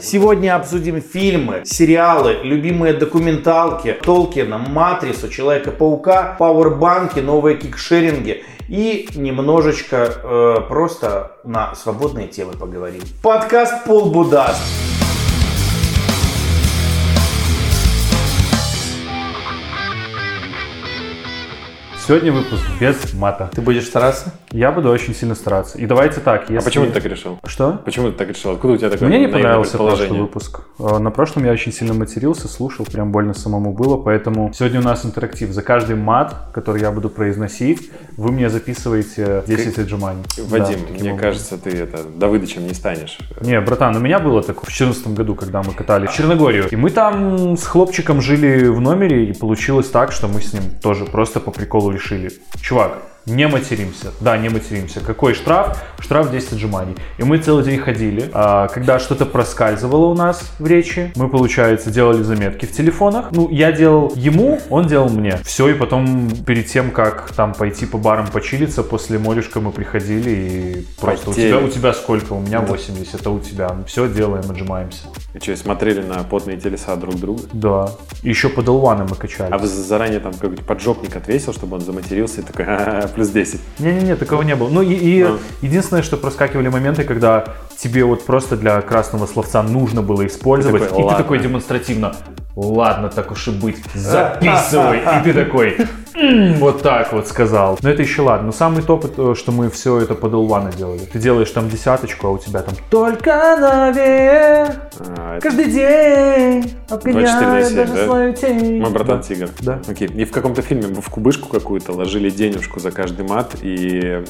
Сегодня обсудим фильмы, сериалы, любимые документалки, Толкина, Матрицу, Человека-паука, Пауэрбанки, новые кикшеринги и немножечко э, просто на свободные темы поговорим. Подкаст Пол Будаст. Сегодня выпуск без мата. Ты будешь стараться? Я буду очень сильно стараться. И давайте так, если... А почему ты так решил? Что? Почему ты так решил? Откуда у тебя такое Мне не понравился прошлый выпуск. Э, На прошлом я очень сильно матерился, слушал, прям больно самому было, поэтому сегодня у нас интерактив. За каждый мат, который я буду произносить, вы мне записываете 10 отжиманий. Вадим, Да, мне образом. кажется, ты это Давыдычем не станешь. Не, братан, у меня было такое в 2014 году, когда мы катали в Черногорию. И мы там с хлопчиком жили в номере, и получилось так, что мы с ним тоже просто по приколу решили. Чувак, не материмся. Да, не материмся. Какой штраф? Штраф 10 отжиманий. И мы целый день ходили. А, когда что-то проскальзывало у нас в речи, мы, получается, делали заметки в телефонах. Ну, я делал ему, он делал мне. Все, и потом перед тем, как там пойти по барам почилиться, после молюшка мы приходили и просто у тебя, у тебя сколько? У меня 80, а у тебя? Все делаем, отжимаемся. И что, смотрели на потные телеса друг друга? Да. Еще под L1 мы качали. А вы заранее там какой-нибудь поджопник отвесил, чтобы он заматерился и такой, «Ха-ха, плюс 10. Не-не-не, такого не было. Ну и, и Ну. единственное, что проскакивали моменты, когда тебе вот просто для красного словца нужно было использовать, Ты такой, и ты «Ладно». такой демонстративно, ладно, так уж и быть, записывай. И ты такой, «М, вот так вот сказал. Но это еще ладно. Но самый топ, это, что мы все это под L1 делали. Ты делаешь там десяточку, а у тебя там только наверх, А, каждый день, 24 на обгоняя 7, даже да? свою тень. Мой братан Да. Тигр. Да. Окей. И в каком-то фильме в кубышку какую-то ложили денежку за каждый мат, и э,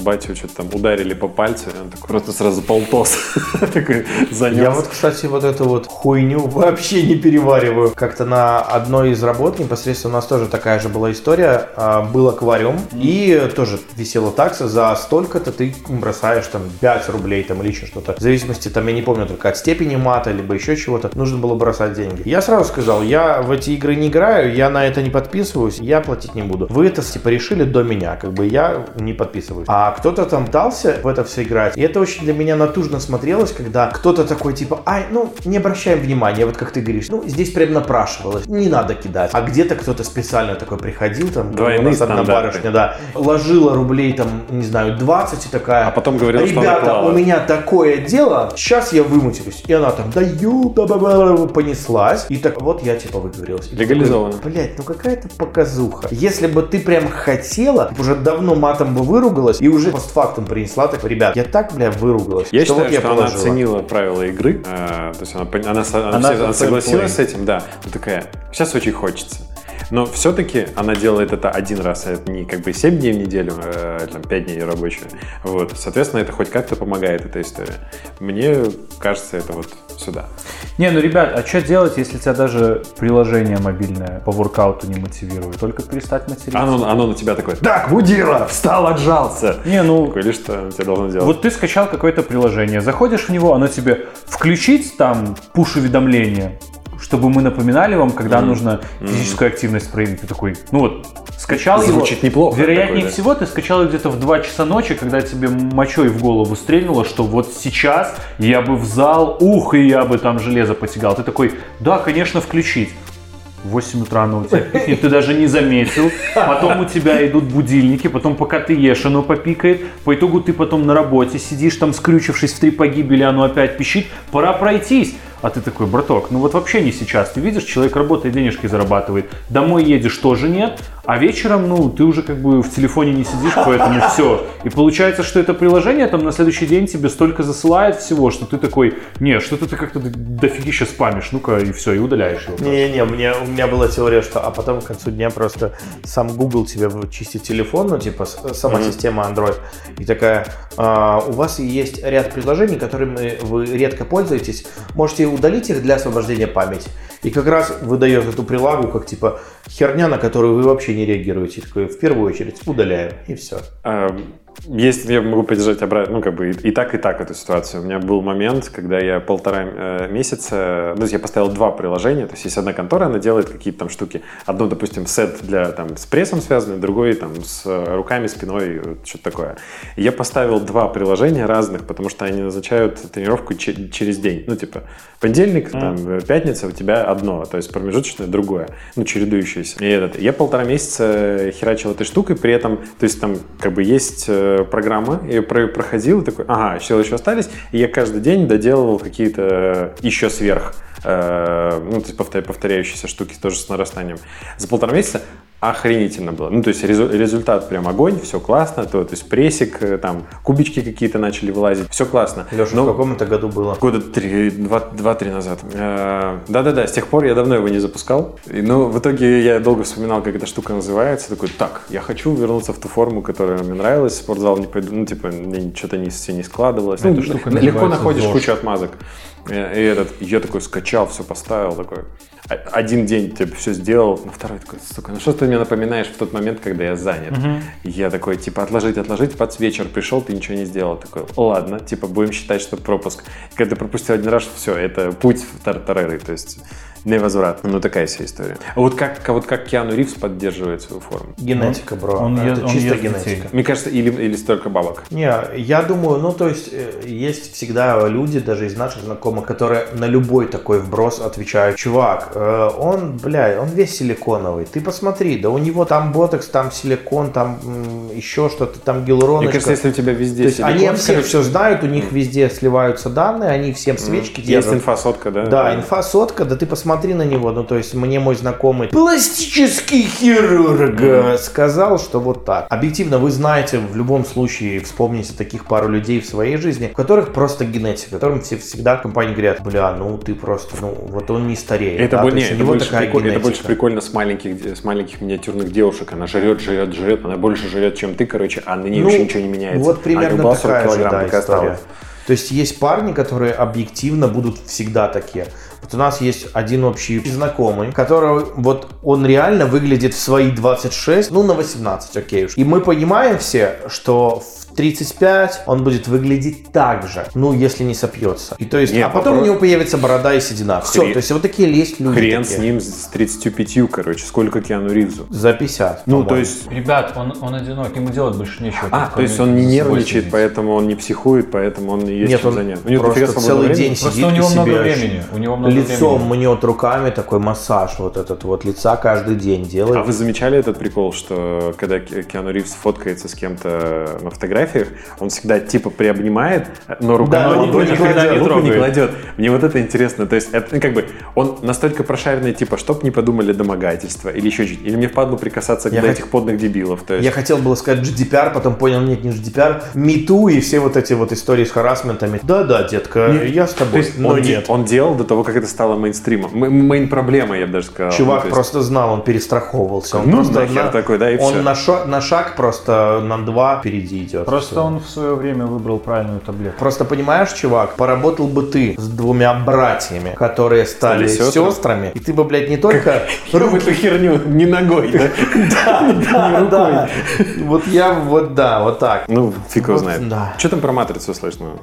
батю что-то там ударили по пальцу, и он такой просто сразу полтос. Такой занес. Я вот, кстати, вот эту вот хуйню вообще не перевариваю. Как-то на одной из работ непосредственно у нас тоже такая же была история. А, Был аквариум и тоже висела такса за столько-то ты бросаешь там 5 рублей там или еще что-то. В зависимости там, я не помню, только от степени мата, либо еще чего-то, нужно было бросать деньги. Я сразу сказал, я в эти игры не играю, я на это не подписываюсь, я платить не буду. Вы это типа решили до меня, как бы я не подписываюсь. А кто-то там пытался в это все играть, и это очень для меня натужно смотрелось, когда кто-то такой типа, ай, ну не обращаем внимания, вот как ты говоришь, ну здесь прям напрашивалось, не надо кидать. А где-то кто-то специально такой приходил, там, Двойные у нас одна барышня, да, ложила рублей там, не знаю, 20 и такая, А потом говорила, что она ребята, клала». у меня такое дело, сейчас я вымутилюсь. И она там, да ю, понеслась. И так, вот я типа выговорилась. И Легализовано. Блять, ну какая-то показуха. Если бы ты прям хотела, уже давно матом бы выругалась и уже постфактум принесла, так, ребят, я так, бля, выругалась. Я что считаю, вот что она положила». оценила правила игры, э, то есть она, она, она Она она согласилась с этим, да. Ну такая, сейчас очень хочется. Но все-таки она делает это один раз, а не как бы 7 дней в неделю, э, там 5 дней рабочие. Вот. Соответственно, это хоть как-то помогает, эта история. Мне кажется, это вот сюда. Не, ну, ребят, а что делать, если тебя даже приложение мобильное по воркауту не мотивирует? Только перестать материться. Оно, оно на тебя такое, так, мудила, встал, отжался. Не, ну, Или что тебе должно делать? вот ты скачал какое-то приложение, заходишь в него, оно тебе включить там пуш-уведомления, чтобы мы напоминали вам, когда Мгм. нужно физическую активность проявить. Ты такой, ну вот, скачал его. Звучит неплохо. Вероятнее такое, да. всего, ты скачал его где-то в 2 часа ночи, когда тебе мочой в голову стрельнуло, что вот сейчас я бы в зал, ух, и я бы там железо потягал. Ты такой, да, конечно, включить. В 8 утра оно у тебя пикнет, ты даже не заметил. Потом у тебя идут будильники, потом пока ты ешь, оно попикает. По итогу ты потом на работе сидишь там, скрючившись в три погибели, оно опять пищит. Пора пройтись. А ты такой, браток, ну вот вообще не сейчас. Ты видишь, человек работает, денежки зарабатывает. Домой едешь, тоже нет. А вечером, ну, ты уже как бы в телефоне не сидишь, поэтому все. И получается, что это приложение там на следующий день тебе столько засылает всего, что ты такой, не, что-то ты как-то дофигища спамишь, ну-ка, и все, и удаляешь его. Не-не-не, мне, у меня была теория, что а потом к концу дня просто сам Google тебе чистит телефон, ну типа сама Мгм. система Android, и такая, «А, у вас есть ряд приложений, которыми вы редко пользуетесь, можете удалить их для освобождения памяти. И как раз выдает эту прилагу, как типа херня, на которую вы вообще не реагируете. И такой, в первую очередь удаляем, и все. А, есть, я могу поддержать обратно, ну, как бы и, и так, и так эту ситуацию. У меня был момент, когда я полтора э, месяца, ну, то есть я поставил два приложения, то есть есть одна контора, она делает какие-то там штуки. Одно, допустим, сет для, там, с прессом связанный, другой, там, с руками, спиной, что-то такое. И я поставил два приложения разных, потому что они назначают тренировку че- через день. Ну, типа, понедельник, mm. там, пятница, у тебя одно, то есть промежуточное другое, ну, чередующееся. И этот, я полтора месяца херачил этой штукой, при этом, то есть там, как бы, есть э, программа, я проходил, такой, ага, силы еще остались, и я каждый день доделывал какие-то еще сверх э, ну, то есть повторяющиеся штуки тоже с нарастанием. За полтора месяца охренительно было. Ну, то есть результат прям огонь, все классно, то, то есть прессик, э, там, кубички какие-то начали вылазить, все классно. Леша, Но... в каком это году было? Года три, два-три назад. Э, да-да-да, с тех пор я давно его не запускал. И, ну, в итоге я долго вспоминал, как эта штука называется, такой, так, я хочу вернуться в ту форму, которая мне нравилась, в спортзал не пойду, ну, типа, мне что-то не, все не складывалось. Ну, легко находишь ЗОЖ. кучу отмазок. И, этот, я такой скачал, все поставил, такой, один день типа все сделал, на второй такой, сука, ну что ты мне напоминаешь в тот момент, когда я занят? Угу. Я такой, типа, отложить, отложить, под вечер пришел, ты ничего не сделал. Такой, ладно, типа, будем считать, что пропуск. И когда ты пропустил один раз, все, это путь в тартареры, то есть невозвратно. Ну, такая вся история. А вот как, вот как Киану Ривз поддерживает свою форму? Генетика, бро. Он, это он чисто генетика. Детей. Мне кажется, или, или столько бабок. Не, я думаю, ну, то есть, э, есть всегда люди, даже из наших знакомых, которые на любой такой вброс отвечают, чувак, э, он, бля, он весь силиконовый, ты посмотри, да у него там ботокс, там силикон, там еще что-то, там гиалуроночка. Мне кажется, если у тебя везде то есть силикон, они все все знают, у них везде сливаются данные, они всем свечки mm. Есть инфа сотка, да? Да, инфа сотка, да ты посмотри, посмотри на него, ну то есть мне мой знакомый пластический хирург сказал, что вот так. Объективно вы знаете, в любом случае вспомните таких пару людей в своей жизни, у которых просто генетика, которым все всегда компании говорят, бля, ну ты просто, ну вот он не стареет. Это, да? не, это, больше, прикольно, это больше прикольно с маленьких, с маленьких миниатюрных девушек, она жрет, жрет, жрет, она больше жрет, чем ты, короче, а на ней ну, вообще ничего не меняется. Вот примерно такая же, да, история. Осталось. То есть есть парни, которые объективно будут всегда такие. Вот у нас есть один общий знакомый, который вот он реально выглядит в свои 26, ну на 18, окей уж. И мы понимаем все, что в 35 он будет выглядеть так же, ну, если не сопьется. И то есть, Нет, а потом вопрос... у него появится борода и седина. Все, то есть вот такие есть люди. Хрен такие. с ним с 35, короче, сколько Киану Ривзу? За 50. Ну, то есть... Ребят, он, он одинок, ему делать больше нечего. А, то есть он не нервничает, поэтому он не психует, поэтому он есть Нет, чем он занят. У него просто целый день сидит Просто у него много времени. У него много лицом мнет руками, такой массаж вот этот вот лица каждый день делает. А вы замечали этот прикол, что когда Киану Ривз фоткается с кем-то на фотографиях, он всегда типа приобнимает, но рука да, но не, никогда не, руку не кладет. Мне вот это интересно. То есть это ну, как бы он настолько прошаренный, типа, чтоб не подумали домогательства или еще чуть Или мне впадло прикасаться я к этих подных дебилов. То есть... Я хотел было сказать GDPR, потом понял, нет, не GDPR, MeToo и все вот эти вот истории с харасментами. Да-да, детка, нет, я с тобой, то есть но он, нет. Он делал до того, как это стало мейнстримом. Мейн-проблема, я бы даже сказал. Чувак ну, есть... просто знал, он перестраховывался. Он ну, просто на... такой, да, и Он все. На, шаг, на шаг просто на два впереди идет. Просто все. он в свое время выбрал правильную таблетку. Просто понимаешь, чувак, поработал бы ты с двумя братьями, которые стали, стали сестрами, и ты бы, блядь, не только... Эту херню не ногой, да? Да, да, да. Вот я, вот да, вот так. Ну, фиг его знает. Что там про матрицу слышно?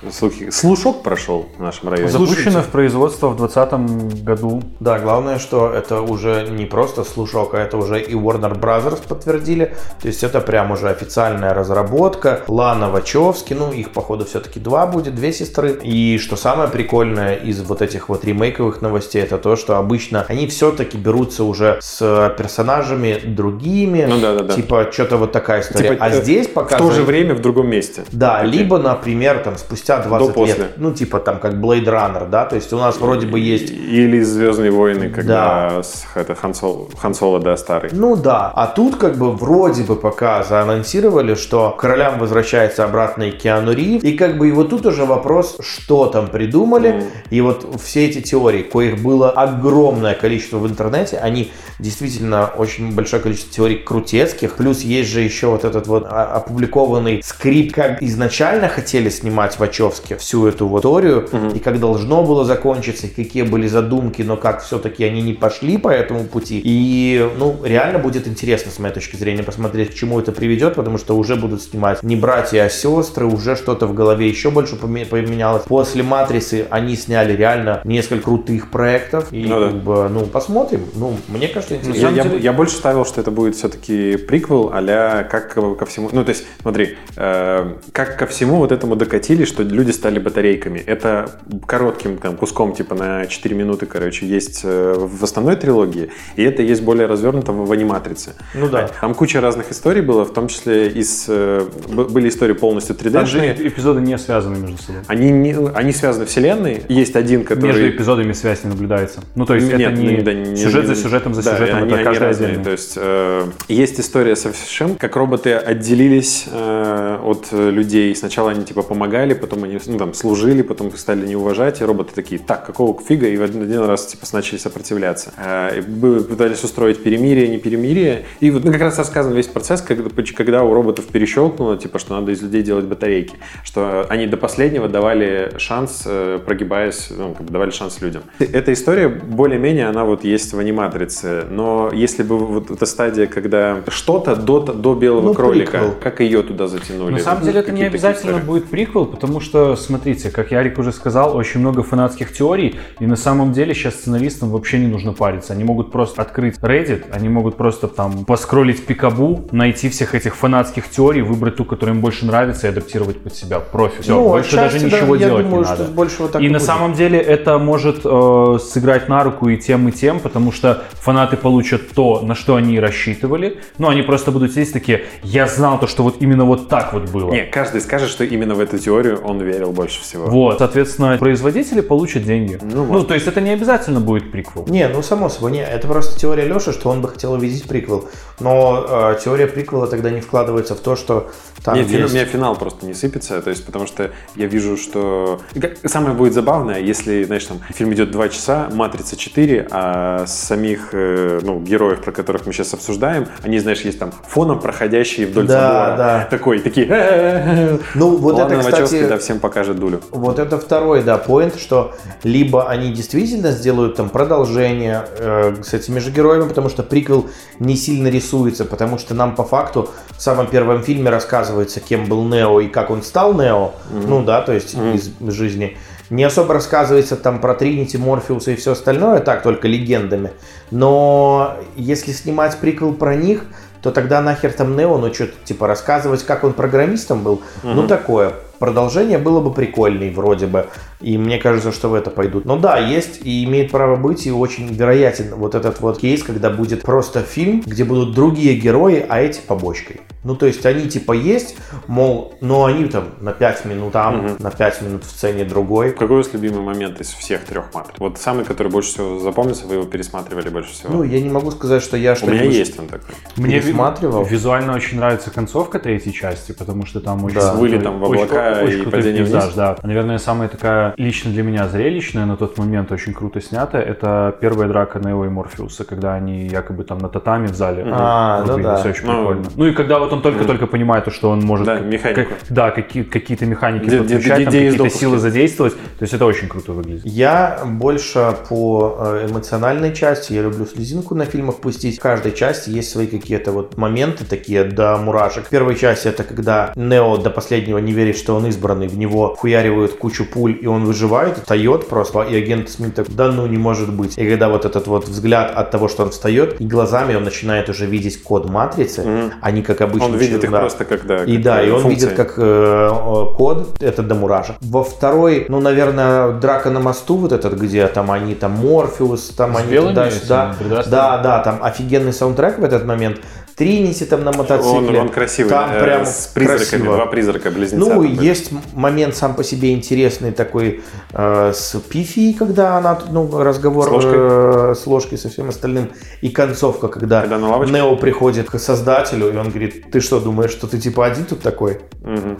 Слушок прошел в нашем районе. Запущено в производство в 2020 году. Да, главное, что это уже не просто слушок, а это уже и Warner Brothers подтвердили. То есть это прям уже официальная разработка. Лана Вачовски, ну, их, походу, все-таки два будет, две сестры. И что самое прикольное из вот этих вот ремейковых новостей, это то, что обычно они все-таки берутся уже с персонажами другими. Ну да, да, да. Типа что-то вот такая история. Типа, а э, здесь пока... В то же время в другом месте. Да, okay. либо, например, там спустя 20 До, лет. После. Ну, типа там как Blade Runner, да, то есть у нас вроде бы есть... Или Звездные войны, когда да. с, это, Хан, Соло, Хан Соло, да, старый. Ну да, а тут как бы вроде бы пока заанонсировали, что королям возвращается обратно и Киану Ривз, и как бы и вот тут уже вопрос, что там придумали, mm. и вот все эти теории, коих было огромное количество в интернете, они действительно очень большое количество теорий крутецких, плюс есть же еще вот этот вот опубликованный скрипт, как изначально хотели снимать Вачовски всю эту вот теорию, mm-hmm. и как должно было закончиться, и какие были задумки, но как все-таки они не пошли по этому пути. И, ну, реально будет интересно, с моей точки зрения, посмотреть, к чему это приведет, потому что уже будут снимать не братья, сестры, уже что-то в голове еще больше поме- поменялось. После «Матрицы» они сняли реально несколько крутых проектов. И, Ну да. как бы, ну, посмотрим. Ну, мне кажется, Я, интересно. я, я больше ставил, что это будет все-таки приквел а как ко, ко всему. Ну, то есть, смотри, э, как ко всему вот этому докатили, что люди стали батарейками. Это коротким там, куском, типа на 4 минуты, короче, есть э, в основной трилогии, и это есть более развернуто в, аниматрице. Ну да. Там куча разных историй было, в том числе из, э, были истории полностью Там же 3D-шные. эпизоды не связаны между собой. Они, не, они связаны вселенной. Есть один, который... Между эпизодами связь не наблюдается. Ну, то есть Нет, это не, да, не- сюжет за сюжетом за да, сюжетом, они- это они каждый разные. отдельно. То есть э, есть история со Шем, как роботы отделились э, от людей. Сначала они типа помогали, потом они ну, там, служили, потом их стали не уважать, и роботы такие, так, какого фига, и в один, раз типа начали сопротивляться. Э, и пытались устроить перемирие, не перемирие. И вот ну, как раз рассказан весь процесс, когда, когда у роботов перещелкнуло, типа, что надо из людей делать батарейки. Что они до последнего давали шанс, э, прогибаясь, ну, как бы давали шанс людям. Эта история более-менее, она вот есть в аниматрице, но если бы вот эта стадия, когда что-то до, до белого Ну, кролика, приквел. как ее туда затянули? На самом деле это не обязательно будет приквел, потому что, смотрите, как Ярик уже сказал, очень много фанатских теорий, и на самом деле сейчас сценаристам вообще не нужно париться. Они могут просто открыть Reddit, они могут просто там поскролить пикабу, найти всех этих фанатских теорий, выбрать ту, которая им больше нравится и адаптировать под себя. Профи. Все, Ну, больше даже да, ничего я делать думаю, не что надо. больше вот так и и на будет. самом деле это может э, сыграть на руку и тем, и тем, потому что фанаты получат то, на что они и рассчитывали. Ну, они просто будут сидеть такие, я знал то, что вот именно вот так вот было. Не, каждый скажет, что именно в эту теорию он верил больше всего. Вот, соответственно, производители получат деньги. Ну, Ну, может. то есть это не обязательно будет приквел. Не, ну само собой, не, это просто теория Леши, что он бы хотел увидеть приквел. Но э, теория приквела тогда не вкладывается в то, что там Нет, есть... у меня финал просто не сыпется, то есть потому что я вижу, что... Самое будет забавное, если, знаешь, там фильм идет 2 часа, «Матрица 4», а самих э, ну, героев, про которых мы сейчас обсуждаем, они, знаешь, есть там фоном проходящие вдоль Да, забора. да. Такой, такие... «Э-э-э-э». Ну, вот Ладно, это, кстати, да, всем покажет дулю. Вот это второй, да, поинт, что либо они действительно сделают там продолжение э, с этими же героями, потому что приквел не сильно рисуется, потому что нам по факту в самом первом фильме рассказывается, кем был Нео и как он стал Нео, ну да, то есть из жизни. Не особо рассказывается там про Тринити, Морфеуса и все остальное, так, только легендами. Но если снимать приквел про них, то тогда нахер там Нео, ну что-то типа рассказывать, как он программистом был, ну такое. Продолжение было бы прикольней вроде бы. И мне кажется, что в это пойдут. Но да, есть и имеет право быть, и очень вероятен вот этот вот кейс, когда будет просто фильм, где будут другие герои, а эти побочкой. Ну, то есть они типа есть, мол, но они там на 5 минут там, на 5 минут в сцене другой. Какой у вас любимый момент из всех трех матриц? Вот самый, который больше всего запомнился, вы его пересматривали больше всего. Ну, я не могу сказать, что я у что-нибудь... меня есть он такой. Мне Пересматривал? визуально очень нравится концовка третьей части, потому что там очень Да. С вылетом в облака очень и падением пейзаж, вниз. да. Наверное, самая такая лично для меня зрелищная на тот момент очень круто снятая. Это первая драка Нео и Морфеуса, когда они якобы там на татами в зале А, ну да. очень Ну, прикольно. Ну и когда вот он только-только понимает, что он может Да, как- да, какие, какие-то механики Де- подключать, де- там какие-то силы задействовать. То есть это очень круто выглядит. Я больше по э, эмоциональной части, я люблю слезинку на фильмах пустить. В каждой части есть свои какие-то вот моменты такие до мурашек. В первой части это когда Нео до последнего не верит, что он избранный, в него хуяривают кучу пуль, и он выживает, встает просто, и агент Смит так, да ну не может быть. И когда вот этот вот взгляд от того, что он встает, и глазами он начинает уже видеть код матрицы, они как обычно... Он видит их да. просто когда... И как, да, э, и он функции. видит как э, э, код, это до мурашек. Во второй, ну, наверное, драка на мосту, вот этот, где там они, там Морфеус, там С они туда-сюда. Да, да, там офигенный саундтрек в этот момент. Тринити там на мотоцикле. Он, он красивый, Там э, прям с призраками, красиво. два призрака, близнеца. Ну, есть момент сам по себе интересный такой э, с Пифи, когда она, ну, разговор С ложкой? э, с ложкой со всем остальным, и концовка, когда, Когда? Нео приходит к создателю, и он говорит, ты что, думаешь, что ты типа один тут такой? Мгм.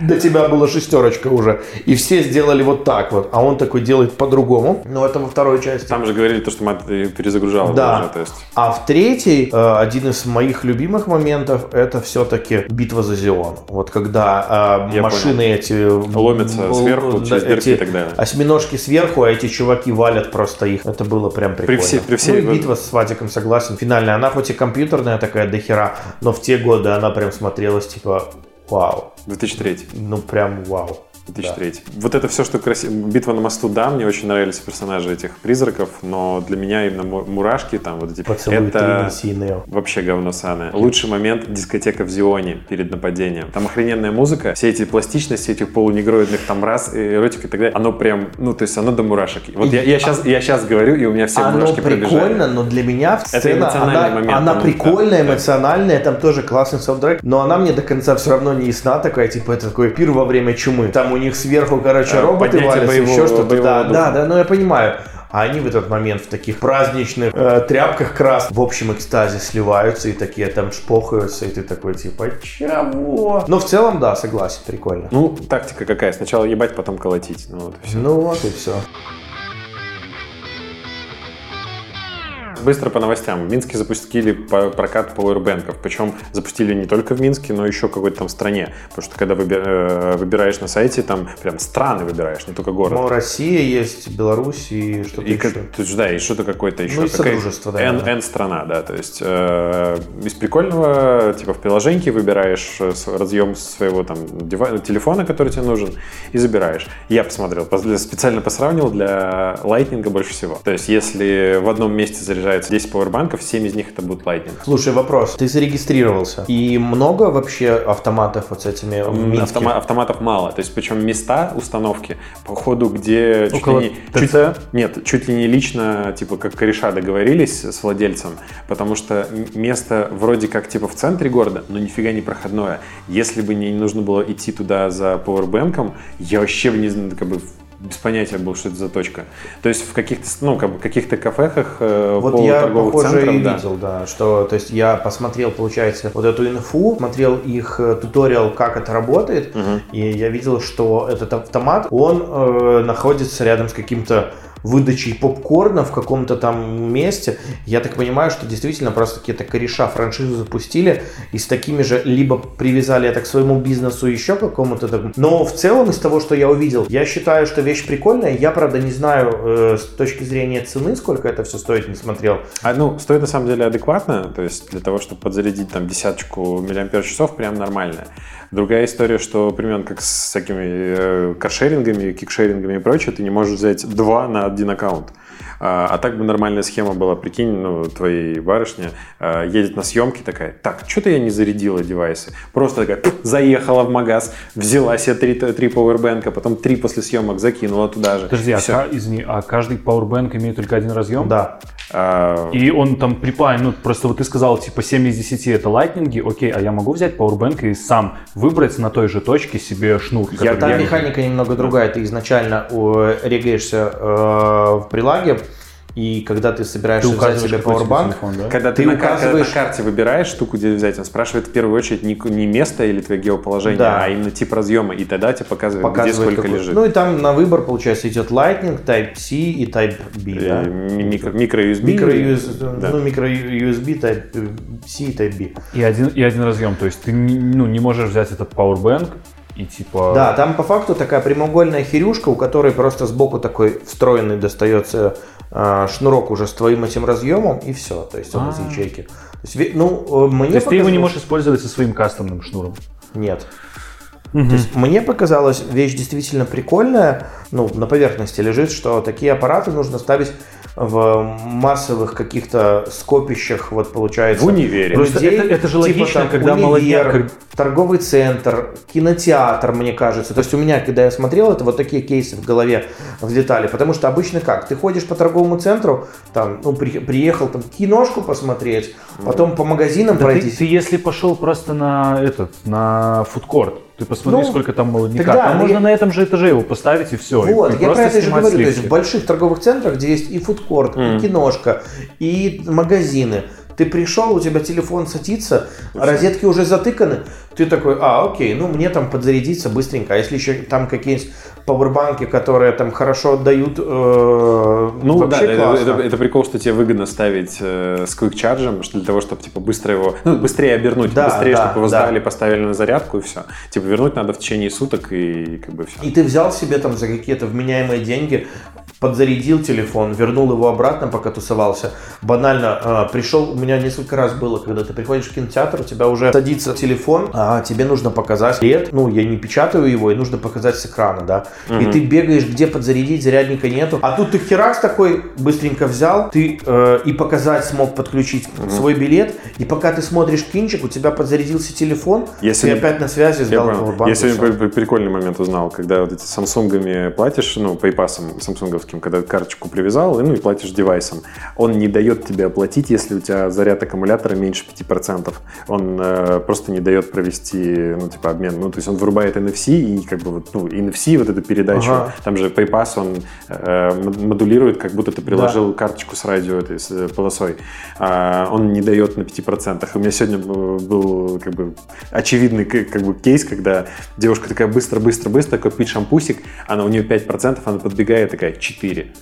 До тебя была шестерочка уже. И все сделали вот так вот. А он такой делает по-другому. Но это во второй части. Там же говорили, то, что мат перезагружал Да. уже, то есть. А в третьей, э, один из моих любимых моментов, это все-таки битва за Зион. Вот когда э, Я машины эти... Ломятся сверху, да, через дырки и так далее. Осьминожки сверху, а эти чуваки валят просто их. Это было прям прикольно. всей- при всей- Ну битва с Вадиком согласен. Финальная. Она хоть и компьютерная такая дохера, но в те годы она прям смотрелась типа вау. 2003. Ну, прям вау. 2003. Вот это все, что красиво. Битва на мосту, да, мне очень нравились персонажи этих призраков, но для меня именно му- мурашки там вот эти. Поцелуй это и вообще говно саное. Лучший момент дискотека в Зионе перед нападением. Там охрененная музыка, все эти пластичности этих полунегроидных там раз, эротика и так далее. Оно прям, ну то есть оно до мурашек. Вот я, я сейчас я сейчас говорю и у меня все Оно мурашки прикольно, пробежали. но для меня Это сцена, эмоциональный она, момент, она оно- прикольная, да, да. эмоциональная, там тоже классный саундтрек, но она мне до конца все равно не ясна такая, типа это такой пир во время чумы. Там у них сверху, короче, Э, роботы валятся, боевого- еще что-то. Да, да, да, ну я понимаю. А они в этот момент в таких праздничных э, тряпках красных в общем экстазе сливаются и такие там шпохаются, и ты такой типа, чего? Но в целом, да, согласен, прикольно. Ну, тактика какая? Сначала ебать, потом колотить. Ну, вот и все. Ну вот и все. Быстро по новостям. В Минске запустили прокат пауэрбэнков. Причем запустили не только в Минске, но еще в какой-то там стране. Потому что когда э, выбираешь на сайте, там прям страны выбираешь, не только город. Ну, Россия есть, Беларусь и что-то И еще. есть, да, и что-то какое-то еще. Ну, и Содружество, да, N. N страна, да. То есть э, из прикольного, типа в приложении выбираешь э, разъем своего там телефона, который тебе нужен, и забираешь. Я посмотрел, пос- специально посравнил для Lightning больше всего. То есть если в одном месте заряжается 10 пауэрбанков, 7 из них это будут Lightning. Слушай, вопрос. Ты зарегистрировался. И много вообще автоматов вот с этими в автома- автоматов мало. То есть, причем места установки, по ходу, где чуть Около ли не, чуть- нет, чуть ли не лично, типа, как кореша договорились с владельцем, потому что место вроде как, типа, в центре города, но нифига не проходное. Если бы не нужно было идти туда за пауэрбэнком, я вообще бы не знаю, как бы без понятия был, что это за точка. То есть в каких-то, ну, как бы каких-то кафехах э, Вот я, торговых похоже, центрам, и да. видел, да, что, то есть я посмотрел, получается, вот эту инфу, смотрел их э, туториал, как это работает, Мгм. и я видел, что этот автомат, он э, находится рядом с каким-то выдачей попкорна в каком-то там месте. Я так понимаю, что действительно просто какие-то кореша франшизу запустили и с такими же либо привязали это к своему бизнесу еще какому-то. Но в целом из того, что я увидел, я считаю, что вещь прикольная. Я, правда, не знаю э, с точки зрения цены, сколько это все стоит, не смотрел. А, ну, стоит на самом деле адекватно, то есть для того, чтобы подзарядить там десяточку миллиампер часов, прям нормально. Другая история, что примерно как с всякими э, каршерингами, кикшерингами и прочее, ты не можешь взять два на один аккаунт. А, а так бы нормальная схема была, прикинь, ну, твоей барышня э, едет на съемки такая, так, что-то я не зарядила девайсы. Просто такая, заехала в магаз, взяла себе три, три пауэрбэнка, потом три после съемок закинула туда же. Подожди, а, ка- извини, а каждый Powerbank имеет только один разъем? Да. А, И он там припаян, ну просто вот ты сказал, типа 7 из 10 это лайтнинги, окей, а я могу взять Powerbank и сам выбрать на той же точке себе шнур? который Там я- механика немного другая. Ты изначально э, регаешься э, в прилаге, и когда ты собираешься Ты взять себе телефон, да? Когда ты, Ты на, указываешь- на карте выбираешь штуку, где взять, он спрашивает в первую очередь не, не место или твое геоположение, Да. а именно тип разъема, и тогда тебе показывает, показывает, где сколько какой- лежит. Ну и там на выбор, получается, идет Lightning, Type-C и Type-B, И да? ми- микро, микро USB. Микро USB, Да. ну, микро USB, Type-C и Type-B. И один, и один разъем, то есть ты не, ну, не можешь взять этот Powerbank и типа... Да, там по факту такая прямоугольная херюшка, у которой просто сбоку такой встроенный достается э, шнурок уже с твоим этим разъемом, и все, то есть он из А. ячейки. То есть, ну, э, мне То есть ты его не можешь использовать со своим кастомным шнуром? Нет. То есть мне показалась вещь действительно прикольная, ну, на поверхности лежит, что такие аппараты нужно ставить в массовых каких-то скопищах, вот получается. В универе. Людей, это- это же типа логично, там когда универ, молодняк, торговый центр, кинотеатр, мне кажется. То есть у меня, когда я смотрел, это вот такие кейсы в голове в детали. Потому что обычно как? Ты ходишь по торговому центру, там, ну, при- приехал там киношку посмотреть, потом по магазинам Да ты, пройтись. ты если пошел просто на этот, на фудкорт, ты посмотри, Ну, сколько там молодняка. тогда, Там можно я- на этом же этаже его поставить и все. Вот, и я про это же говорю. То есть сливки. в больших торговых центрах, где есть и фудкорт, Мгм. и киношка, и магазины. Ты пришел, у тебя телефон садится, розетки уже затыканы. Ты такой, а, окей, ну мне там подзарядиться быстренько. А если еще там какие-нибудь пауэрбанки, которые там хорошо отдают, э, Ну да, вообще это, классно. это- это прикол, что тебе выгодно ставить э, с Quick Charge, что для того, чтобы типа быстро его, ну быстрее обернуть, Да, быстрее, да, чтобы его да. сдали, поставили на зарядку и все. Типа вернуть надо в течение суток и как бы все. И ты взял себе там за какие-то вменяемые деньги подзарядил телефон, вернул его обратно, пока тусовался. Банально, э, пришел, у меня несколько раз было, когда ты приходишь в кинотеатр, у тебя уже садится телефон, а тебе нужно показать лет, ну, я не печатаю его, и нужно показать с экрана, да. И ты бегаешь, где подзарядить, зарядника нету. А тут ты херакс такой быстренько взял, ты э, и показать смог подключить свой билет, и пока ты смотришь кинчик, у тебя подзарядился телефон, Я ты опять на связи, Я, сдал понял. powerbank, Я сегодня прикольный момент узнал, когда вот эти самсунгами платишь, ну, пейпасом самсунговским, когда карточку привязал, и, ну, и платишь девайсом. Он не дает тебе оплатить, если у тебя заряд аккумулятора меньше 5%. Он э, просто не дает провести, ну, типа, обмен. Ну, то есть он вырубает NFC, и как бы вот, ну, NFC, вот эту передачу, Ага. там же PayPass, он э, мод- модулирует, как будто ты приложил карточку с радио этой, с э, полосой. А, он не дает на 5%. И у меня сегодня был, был, как бы очевидный как бы кейс, когда девушка такая быстро-быстро-быстро купить шампусик, она у нее 5%, она подбегает такая 4.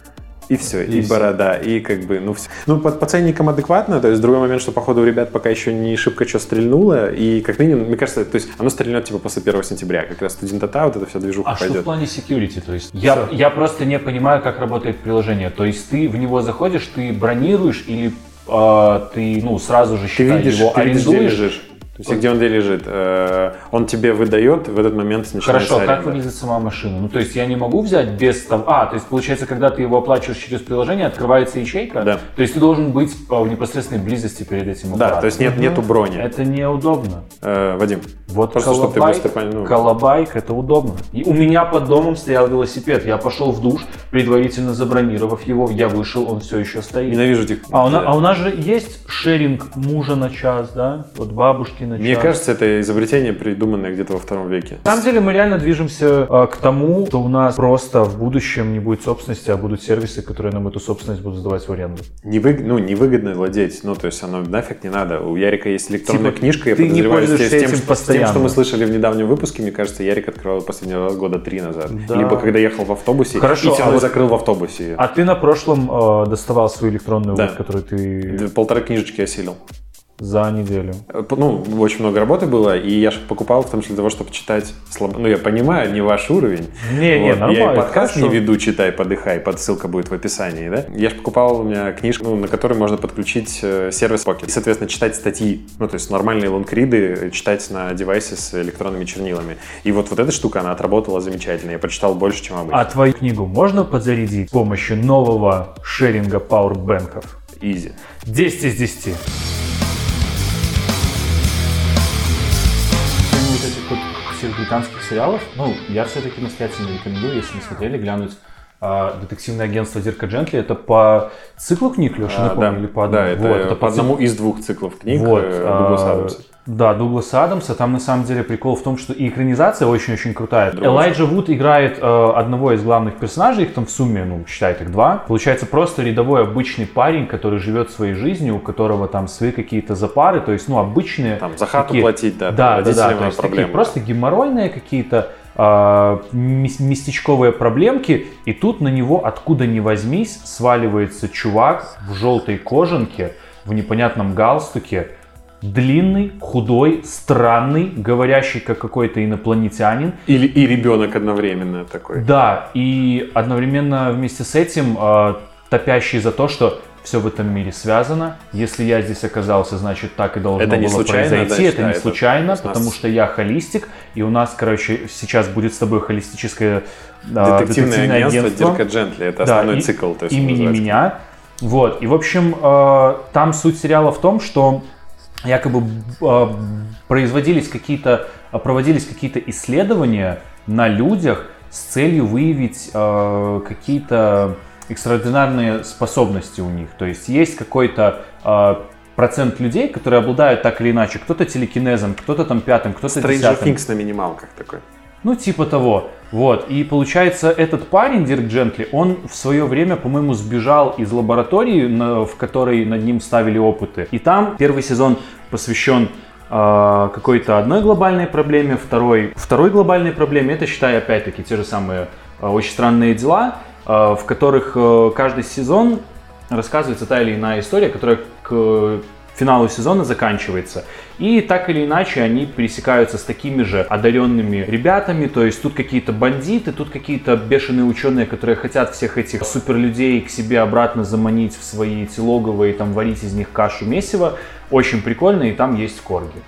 И все, и, И всё. борода, и как бы, ну, все. Ну, по, по ценникам адекватно, то есть другой момент, что, походу, у ребят пока еще не шибко что стрельнуло, и как минимум, мне кажется, то есть оно стрельнет, типа, после 1 сентября, как раз студентата, вот эта вся движуха А что в пойдет. плане security? То есть я, я просто не понимаю, как работает приложение. То есть ты в него заходишь, ты бронируешь или а, ты ну сразу же Ты видишь, его ты видишь, арендуешь? лежишь. То есть, где он где лежит. Э, Он тебе выдает, в этот момент начинается Хорошо, как аренда. выглядит сама машина? Ну, то есть я не могу взять без того... А, то есть получается, когда ты его оплачиваешь через приложение, открывается ячейка? Да. То есть ты должен быть в непосредственной близости перед этим Да, аппаратом. то есть нет, нету брони. Это неудобно. Э, Вадим, Вот Просто, чтоб ты колобайк, быстро понял, ну. колобайк, это удобно. И у меня под домом стоял велосипед. Я пошел в душ, предварительно забронировав его. Я вышел, он все еще стоит. ненавижу этих... А у, на- а у нас же есть шеринг мужа на час, да? Вот бабушки на час. Мне кажется, это изобретение, придуманное где-то во втором веке. На самом деле мы реально движемся э, к тому, что у нас просто в будущем не будет собственности, а будут сервисы, которые нам эту собственность будут сдавать в аренду. Невыг... Ну, невыгодно владеть, ну, то есть оно нафиг не надо. У Ярика есть электронная Типа, книжка, я ты не подозреваю, пользуешься с тем, этим что, с тем, что мы слышали в недавнем выпуске, мне кажется, Ярик открывал последний раз года три назад. Да. Либо когда ехал в автобусе, Хорошо, и а вот- закрыл в автобусе. А ты на прошлом э, доставал свою электронную, Да. вот, которую ты Д- Полторы книжечки осилил. За неделю. Э, Ну, очень много работы было, и я же покупал в том числе для того, чтобы читать слабо. Ну, я понимаю, не ваш уровень. Не, не, Вот. Я нормально, и подкаст хорошо. не веду, читай, подыхай, подссылка будет в описании, да? Я же покупал у меня книжку, ну, на которой можно подключить э, сервис Pocket. И, соответственно, читать статьи, ну, то есть нормальные лонгриды э, читать на девайсе с электронными чернилами. И вот, вот эта штука, она отработала замечательно. Я прочитал больше, чем обычно. А твою книгу можно подзарядить с помощью нового шеринга пауэрбэнков? Изи. 10 из 10. Всех британских сериалов, ну, я все-таки настоятельно рекомендую, если не смотрели, глянуть а, детективное агентство Дирка Джентли. Это по циклу книг, Леша, А, не помню, да, или по одному? да, это, Вот, по цик- одному из двух циклов книг Вот, э, Дугласа а, Адамса. Да, Дугласа Адамса. Там на самом деле прикол в том, что и экранизация очень-очень крутая. Другой. Элайджа Вуд играет э, одного из главных персонажей, их там в сумме, ну, считай, их два. Получается просто рядовой обычный парень, который живет своей жизнью, у которого там свои какие-то запары, то есть, ну, обычные... Там за хату такие- платить, да, Да, да, да, то есть такие проблемы. просто геморройные какие-то а, местечковые проблемки, и тут на него откуда ни возьмись сваливается чувак в желтой кожанке, в непонятном галстуке, длинный, худой, странный, говорящий как какой-то инопланетянин. Или и ребенок одновременно такой. Да, и одновременно вместе с этим а, топящий за то, что все в этом мире связано. Если я здесь оказался, значит так и должно Это было случайно, произойти. это не это случайно, нас- потому что я холистик, и у нас, короче, сейчас будет с тобой холистическое а, Детективное, агентство, Дирка Джентли. Это Да, основной и- цикл. То есть имени называется. меня. Вот. И, в общем, э, там суть сериала в том, что якобы э, производились какие-то, э, проводились какие-то исследования на людях с целью выявить э, какие-то экстраординарные способности у них. То есть есть какой-то э, процент людей, которые обладают так или иначе, кто-то телекинезом, кто-то там пятым, кто-то Stranger десятым. Things на минималках такой. Ну, типа того. Вот. И получается, этот парень, Дирк Джентли, он в свое время, по-моему, сбежал из лаборатории, в которой над ним ставили опыты. И там первый сезон посвящен э, какой-то одной глобальной проблеме, второй, второй глобальной проблеме. Это, считай, опять-таки, те же самые э, очень странные дела, э, в которых э, каждый сезон рассказывается та или иная история, которая к финалу сезона заканчивается. И так или иначе они пересекаются с такими же одаренными ребятами, то есть тут какие-то бандиты, тут какие-то бешеные ученые, которые хотят всех этих суперлюдей к себе обратно заманить в свои эти логово и там варить из них кашу месиво. Очень прикольно, и там есть корги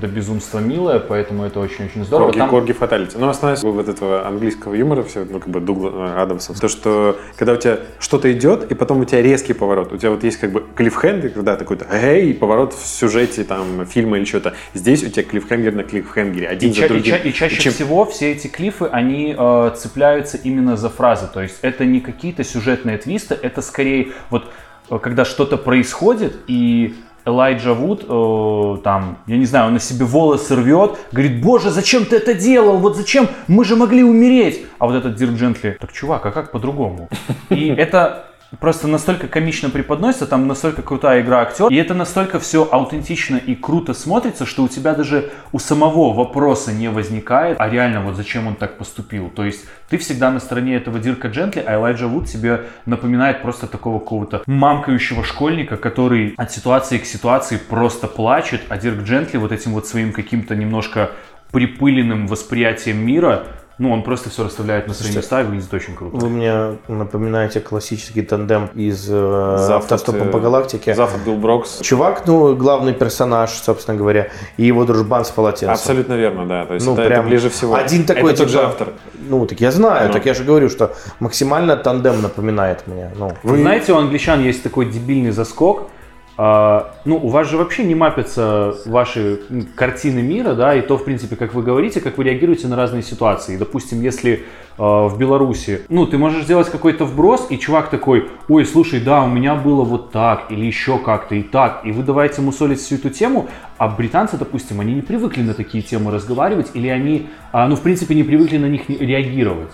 до безумства милая, поэтому это очень-очень здорово. Корги, Там- корги фаталити. Но остановись вот этого английского юмора, все, ну, как бы Дугла э, Адамса. То, что когда у тебя что-то идет, и потом у тебя резкий поворот. У тебя вот есть как бы клиффхенгер, когда такой-то эй, поворот в сюжете там фильма или что-то. Здесь у тебя клиффхенгер на клиффхенгере. Один И, за ча- и другим. ча- и чаще чем- всего все эти клифы, они э, цепляются именно за фразы. То есть это не какие-то сюжетные твисты, это скорее вот э, когда что-то происходит, и Элайджа Вуд, э, там, я не знаю, он на себе волосы рвет, говорит, боже, зачем ты это делал, вот зачем, мы же могли умереть. А вот этот Дирк Джентли, так, чувак, а как по-другому? И это просто настолько комично преподносится, там настолько крутая игра актер, и это настолько все аутентично и круто смотрится, что у тебя даже у самого вопроса не возникает, а реально вот зачем он так поступил. То есть ты всегда на стороне этого Дирка Джентли, а Элайджа Вуд тебе напоминает просто такого какого-то мамкающего школьника, который от ситуации к ситуации просто плачет, а Дирк Джентли вот этим вот своим каким-то немножко припыленным восприятием мира, ну, он просто все расставляет на свои Слушайте, места и выглядит очень круто. Вы мне напоминаете классический тандем из э, Зафот, автостопом э, по галактике. Зафот Билл Брокс. Чувак, ну, главный персонаж, собственно говоря, и его дружбан с полотенцем. Абсолютно верно, да. То есть Ну, это, это прям ближе всего. Один такой, это тот же типа, автор. Ну, так я знаю, Ну. так я же говорю, что максимально тандем напоминает мне. Ну, Вы знаете, у англичан есть такой дебильный заскок. А, ну, у вас же вообще не мапятся ваши картины мира, да, и то, в принципе, как вы говорите, как вы реагируете на разные ситуации. Допустим, если а, в Беларуси, ну, ты можешь сделать какой-то вброс, и чувак такой, ой, слушай, да, у меня было вот так, или еще как-то, и так, и вы давайте мусолить всю эту тему, а британцы, допустим, они не привыкли на такие темы разговаривать, или они, а, ну, в принципе, не привыкли на них реагировать.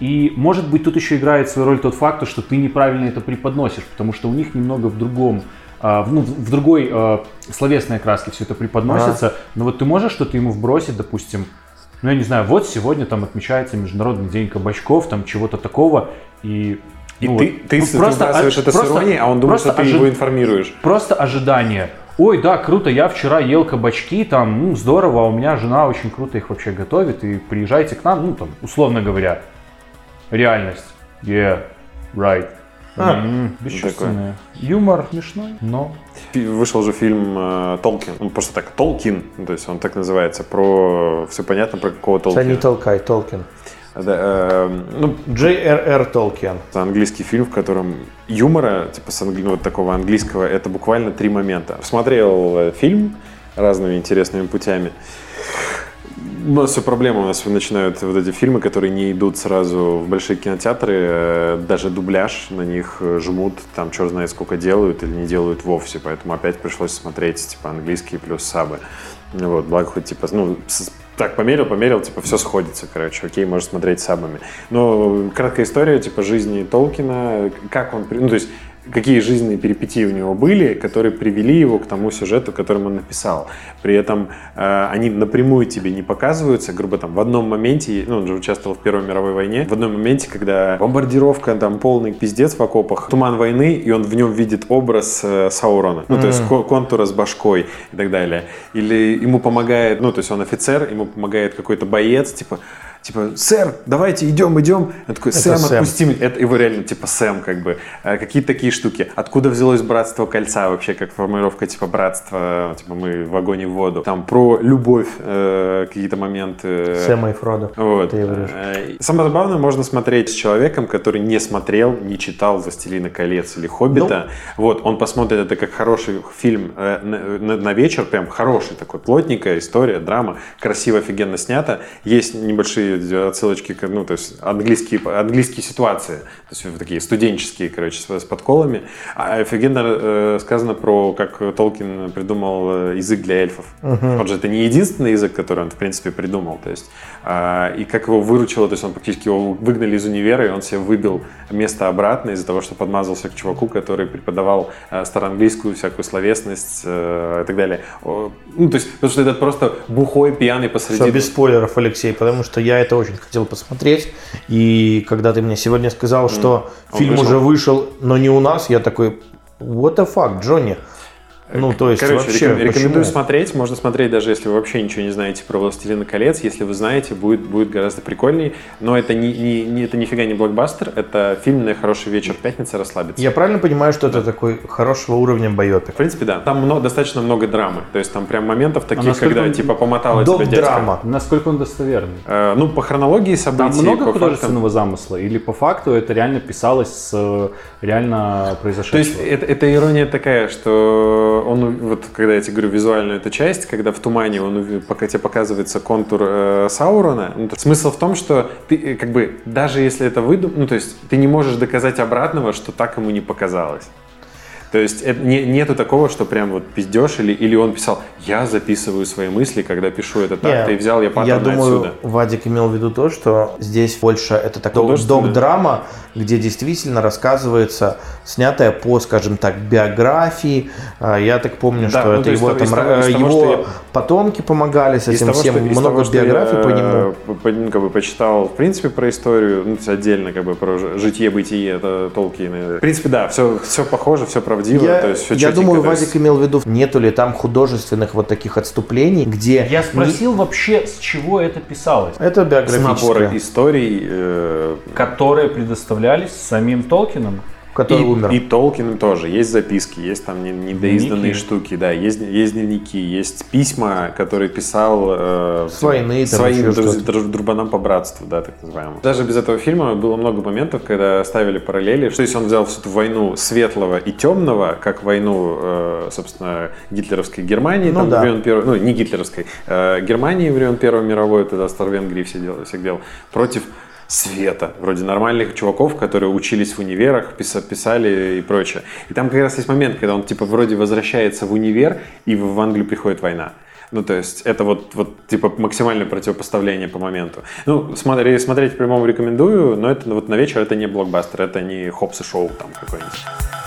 И, может быть, тут еще играет свою роль тот факт, что ты неправильно это преподносишь, потому что у них немного в другом, а, ну, в другой а, словесной окраске все это преподносится. Но вот ты можешь что-то ему вбросить, допустим, ну, я не знаю, вот сегодня там отмечается Международный день кабачков, там чего-то такого, и... И ну ты, вот, ты, ну, ты выбрасываешь ож- это с просто- иронией, а он думает, что просто ты ожи- его информируешь. Просто ожидание. Ой, да, круто, я вчера ел кабачки, там, ну, здорово, а у меня жена очень круто их вообще готовит, и приезжайте к нам, ну, там, условно говоря, реальность. Yeah, right. А, бесчувственное. Юмор смешной, но... Вышел же фильм э, Толкин, он просто так Толкин, ну, то есть он так называется, про все понятно про какого да не Толкина. толкай, Толкин. Да, э, ну, J.R.R. Толкин. это английский фильм, в котором юмора, типа с англи- вот такого английского, это буквально три момента. Посмотрел э, фильм разными интересными путями. У нас все проблема, у нас начинают вот эти фильмы, которые не идут сразу в большие кинотеатры, э, даже дубляж на них э, жмут, там черт знает сколько делают или не делают вовсе, поэтому опять пришлось смотреть типа английские плюс сабы. Вот, благо хоть типа, ну, так померил, померил, типа все сходится, короче, окей, можно смотреть сабами. Но краткая история, типа жизни Толкина, как он, ну то есть какие жизненные перипетии у него были, которые привели его к тому сюжету, которым он написал. При этом э, они напрямую тебе не показываются, грубо там в одном моменте, ну он же участвовал в Первой мировой войне, в одном моменте, когда бомбардировка, там полный пиздец в окопах, туман войны, и он в нем видит образ э, Саурона, ну то есть ко- контура с башкой и так далее. Или ему помогает, ну то есть он офицер, ему помогает какой-то боец, типа Типа, сэр, давайте идем, идем. Он такой, Сэм, Сэм. отпусти меня. Это его реально, типа, Сэм, как бы. Э, Какие-то такие штуки. Откуда взялось братство кольца вообще, как формулировка, типа, братство, типа, мы в и в воду. Там про любовь э, какие-то моменты. Сэма и Фродо. Вот. Ты. Э, Самое забавное, можно смотреть с человеком, который не смотрел, не читал «Властелина колец» или «Хоббита». Ну. Вот, он посмотрит это как хороший фильм э, на, на- на вечер, прям хороший такой, плотненькая история, драма, красиво, офигенно снято. Есть небольшие отсылочки, к, ну, то есть английские, английские ситуации, то есть такие студенческие, короче, с, подколами. А офигенно э, сказано про, как Толкин придумал э, язык для эльфов. Он же это не единственный язык, который он, в принципе, придумал. То есть, и как его выручило, то есть он практически его выгнали из универа, и он себе выбил место обратно из-за того, что подмазался к чуваку, который преподавал э, староанглийскую всякую словесность э, и так далее. Ну, то есть, потому что это просто бухой, пьяный посреди... Все, без спойлеров, Алексей, потому что я это очень хотел посмотреть. И когда ты мне сегодня сказал, что Он фильм вышел? уже вышел, но не у нас, я такой, what the fuck, Джонни? Ну, то есть Короче, вообще, реком- рекомендую почему? смотреть. Можно смотреть, даже если вы вообще ничего не знаете про «Властелина колец». Если вы знаете, будет, будет гораздо прикольней. Но это, не, не, не- это нифига не блокбастер. Это фильм на хороший вечер пятница расслабиться. Я правильно понимаю, что это такой хорошего уровня байопик? В принципе, да. Там мно- достаточно много драмы. То есть там прям моментов таких, насколько когда он- типа помотала тебя дядька. Док-драма. Насколько он достоверный? Э, ну, по хронологии Там событий, много по фактам. художественного замысла? Или по факту это реально писалось с э, реально То есть произошедшего? это, это ирония такая, что он, вот когда я тебе говорю визуальную эту часть, когда в тумане он, пока тебе показывается контур э, Саурона, ну, смысл в том, что ты э, как бы даже если это выдум, ну то есть ты не можешь доказать обратного, что так ему не показалось. То есть это не- нету такого, что прям вот пиздешь или, или он писал, я записываю свои мысли, когда пишу это так, ты взял я Я паттерны думаю, отсюда. Вадик имел в виду то, что здесь больше это такой док-драма, где действительно рассказывается снятая по, скажем так, биографии. А, Я так помню, Да, что ну, это его, из там, того- э, из того, его я- потомки помогали с Из этим того, всем, что- из много того, биографий я, по нему. э, ну, как бы почитал, в принципе, про историю, ну, отдельно, как бы, про житие-бытие Толкина. В принципе, да, все, все похоже, все правдиво, Я, то есть все я думаю, то есть- Вадик имел в виду, нету ли там художественных вот таких отступлений, где... Я спросил вообще, с чего это писалось? Это с набора биографическое, историй, э, Которые предоставлялись самим Толкином? Который и, умер. и Толкиным тоже. Есть записки, есть там не- недоизданные Дневники. штуки, да, есть, есть дневники, есть письма, которые писал э, С войны, там своим друз- что-то. друж- дружбанам по братству, да, так называемому. Даже без этого фильма было много моментов, когда ставили параллели, что если он взял всю эту войну светлого и темного, как войну, э, собственно, гитлеровской Германии, Ну там, да. времен Первой- ну, не гитлеровской, э, Германии времен Первой мировой, тогда Старвенгрии все дел, всех дел, против света, вроде нормальных чуваков, которые учились в универах, писа- писали и прочее. И там как раз есть момент, когда он типа вроде возвращается в универ, и в Англию приходит война. Ну, то есть, это вот, вот типа максимальное противопоставление по моменту. Ну, смотри, смотреть в прямом рекомендую, но это вот на вечер это не блокбастер, это не хопс и шоу там какой-нибудь.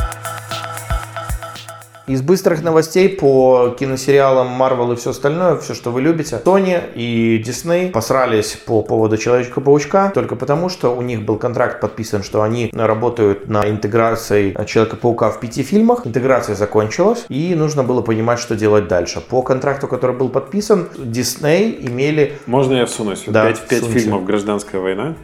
Из быстрых новостей по киносериалам Marvel и все остальное, все, что вы любите, Sony и Disney посрались по поводу Человека-паучка только потому, что у них был контракт подписан, что они работают на интеграции Человека-паука в пяти фильмах. Интеграция закончилась, и нужно было понимать, что делать дальше. По контракту, который был подписан, Disney имели Можно я всунусь? Да, пять, пять всуньте. фильмов «Гражданская война»,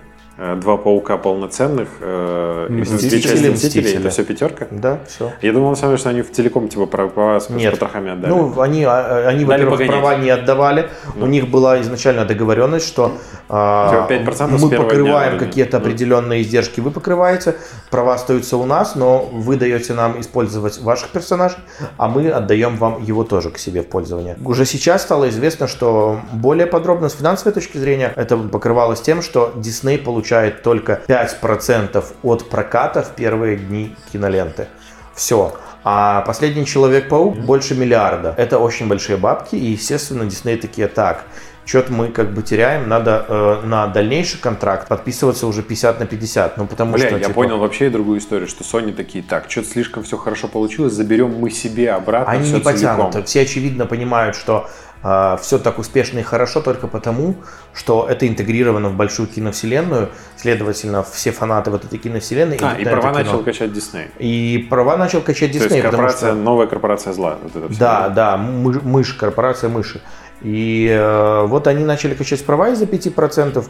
два «Паука» полноценных, э, Мстители. «Мстителей», это все пятерка? Да, все. Я думал, на самом деле, что они в телеком типа про с Нет. потрохами отдали. Ну, они, а, они Дали во-первых, права не отдавали. У них была изначально договоренность, что а, Типа 5% с мы покрываем какие-то Ну. определенные издержки, вы покрываете, права остаются у нас, но вы даете нам использовать ваших персонажей, а мы отдаем вам его тоже к себе в пользование. Уже сейчас стало известно, что более подробно с финансовой точки зрения это покрывалось тем, что Disney получает только 5% от проката в первые дни киноленты. Все. А последний Человек-паук больше миллиарда. Это очень большие бабки, и, естественно, Дисней такие так. Что-то мы как бы теряем, надо э, на дальнейший контракт подписываться уже 50 на 50. Ну, потому Бля, что, я типа, понял вообще и другую историю, что Sony такие, так, что-то слишком все хорошо получилось, заберем мы себе обратно Они все не целиком. потянут. Все очевидно понимают, что все так успешно и хорошо только потому, что это интегрировано в большую киновселенную. Следовательно, все фанаты вот этой киновселенной. А, и права начал качать Дисней. И права начал качать То Дисней, есть потому корпорация, что... новая корпорация зла. Вот это. Да, да, мы- мышь, корпорация мыши. И э, вот они начали качать права из-за 5%.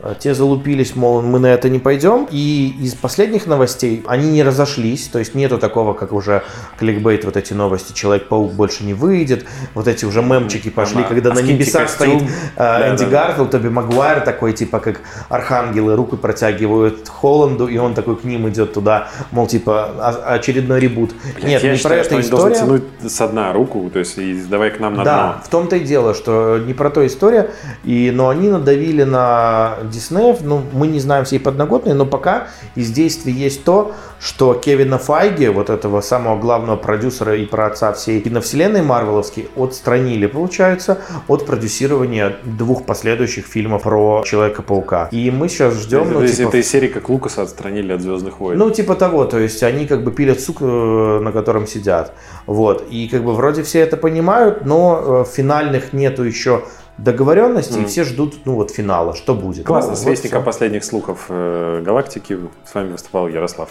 Э, Те залупились, мол, мы на это не пойдем. И из последних новостей они не разошлись. То есть нету такого, как уже кликбейт, вот эти новости, Человек-паук больше не выйдет. Вот эти уже мемчики пошли, Ага. когда А на небесах костюм. стоит э, Да, Энди да, да. Гарфилд, Тоби Магуайр такой, типа как архангелы, руку протягивают Холланду, и он такой к ним идет туда, мол, типа а- очередной ребут. Блядь, Нет, я не считаю, про что это история. тянуть со дна руку, то есть и давай к нам на Да, дно. в том-то и дело, что не про то история, и, но они надавили на Диснеев, ну, мы не знаем всей подноготной, но пока из действий есть то, что Кевина Файги, вот этого самого главного продюсера и праотца всей киновселенной Марвеловской, отстранили, получается, от продюсирования двух последующих фильмов про Человека-паука. И мы сейчас ждем, ну, из типа, этой серии, как Лукаса отстранили от Звездных войн. ну, типа того, то есть они как бы пилят сук, э, на котором сидят. Вот. И как бы вроде все это понимают, но э, финальных нету еще договоренностей, и Мгм. все ждут, ну, вот финала, что будет. Классно, Ну, с вот вестником всё. последних слухов э, галактики. С вами выступал Ярослав.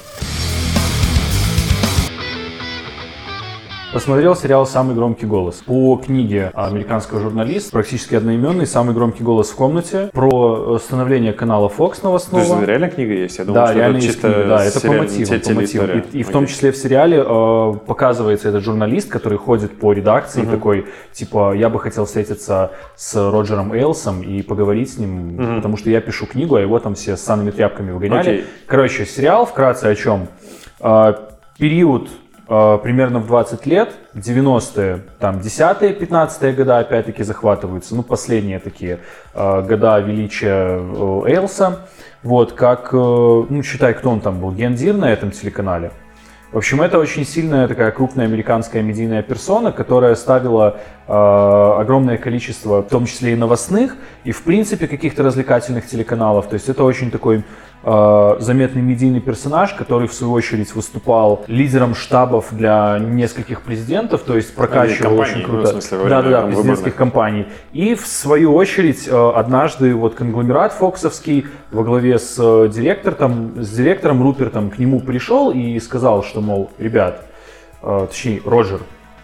Посмотрел сериал «Самый громкий голос». По книге американского журналиста, практически одноименный, «Самый громкий голос в комнате», про становление канала Fox новостного. То есть реально книга есть? Я думал, да, реально есть книга, да, это по мотивам. По мотивам. И, и в том числе в сериале э, показывается этот журналист, который ходит по редакции, угу. такой, типа, я бы хотел встретиться с Роджером Эйлсом и поговорить с ним, угу. потому что я пишу книгу, а его там все с санными тряпками выгоняли. Окей. Короче, сериал вкратце о чем? Э, период э, примерно в 20 лет, 90-е, там 10-е, 15-е года опять-таки захватываются, ну последние такие э, года величия э, Эйлса, вот, как, э, ну считай, кто он там был, Гендир на этом телеканале. В общем, это очень сильная такая крупная американская медийная персона, которая ставила э, огромное количество, в том числе и новостных, и в принципе каких-то развлекательных телеканалов. То есть это очень такой Э, заметный медийный персонаж, который в свою очередь выступал лидером штабов для нескольких президентов, то есть прокачивал компании, очень круто. Ну, смысле, да, да, да, президентских компаний. И в свою очередь э, однажды вот конгломерат Фоксовский во главе с э, директором, с директором Рупертом к нему пришел и сказал, что, мол, ребят, точнее, Роджер,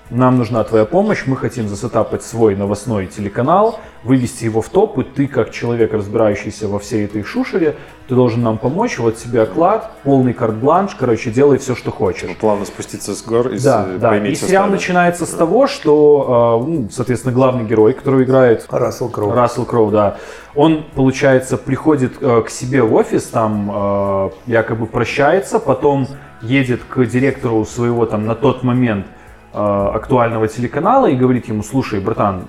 нам нужна твоя помощь, мы хотим засетапать свой новостной телеканал, вывести его в топ, и ты, как человек, разбирающийся во всей этой шушере, ты должен нам помочь, вот тебе оклад, полный карт-бланш, короче, делай все, что хочешь. Плавно спуститься с гор и да, да. И сериал стали. начинается с того, что, а, ну, соответственно, главный герой, который играет... Рассел Кроу. Рассел Кроу, да. Он, получается, приходит э, к себе в офис, там э, якобы прощается, потом едет к директору своего там на тот момент Э, актуального телеканала и говорит ему, слушай, братан,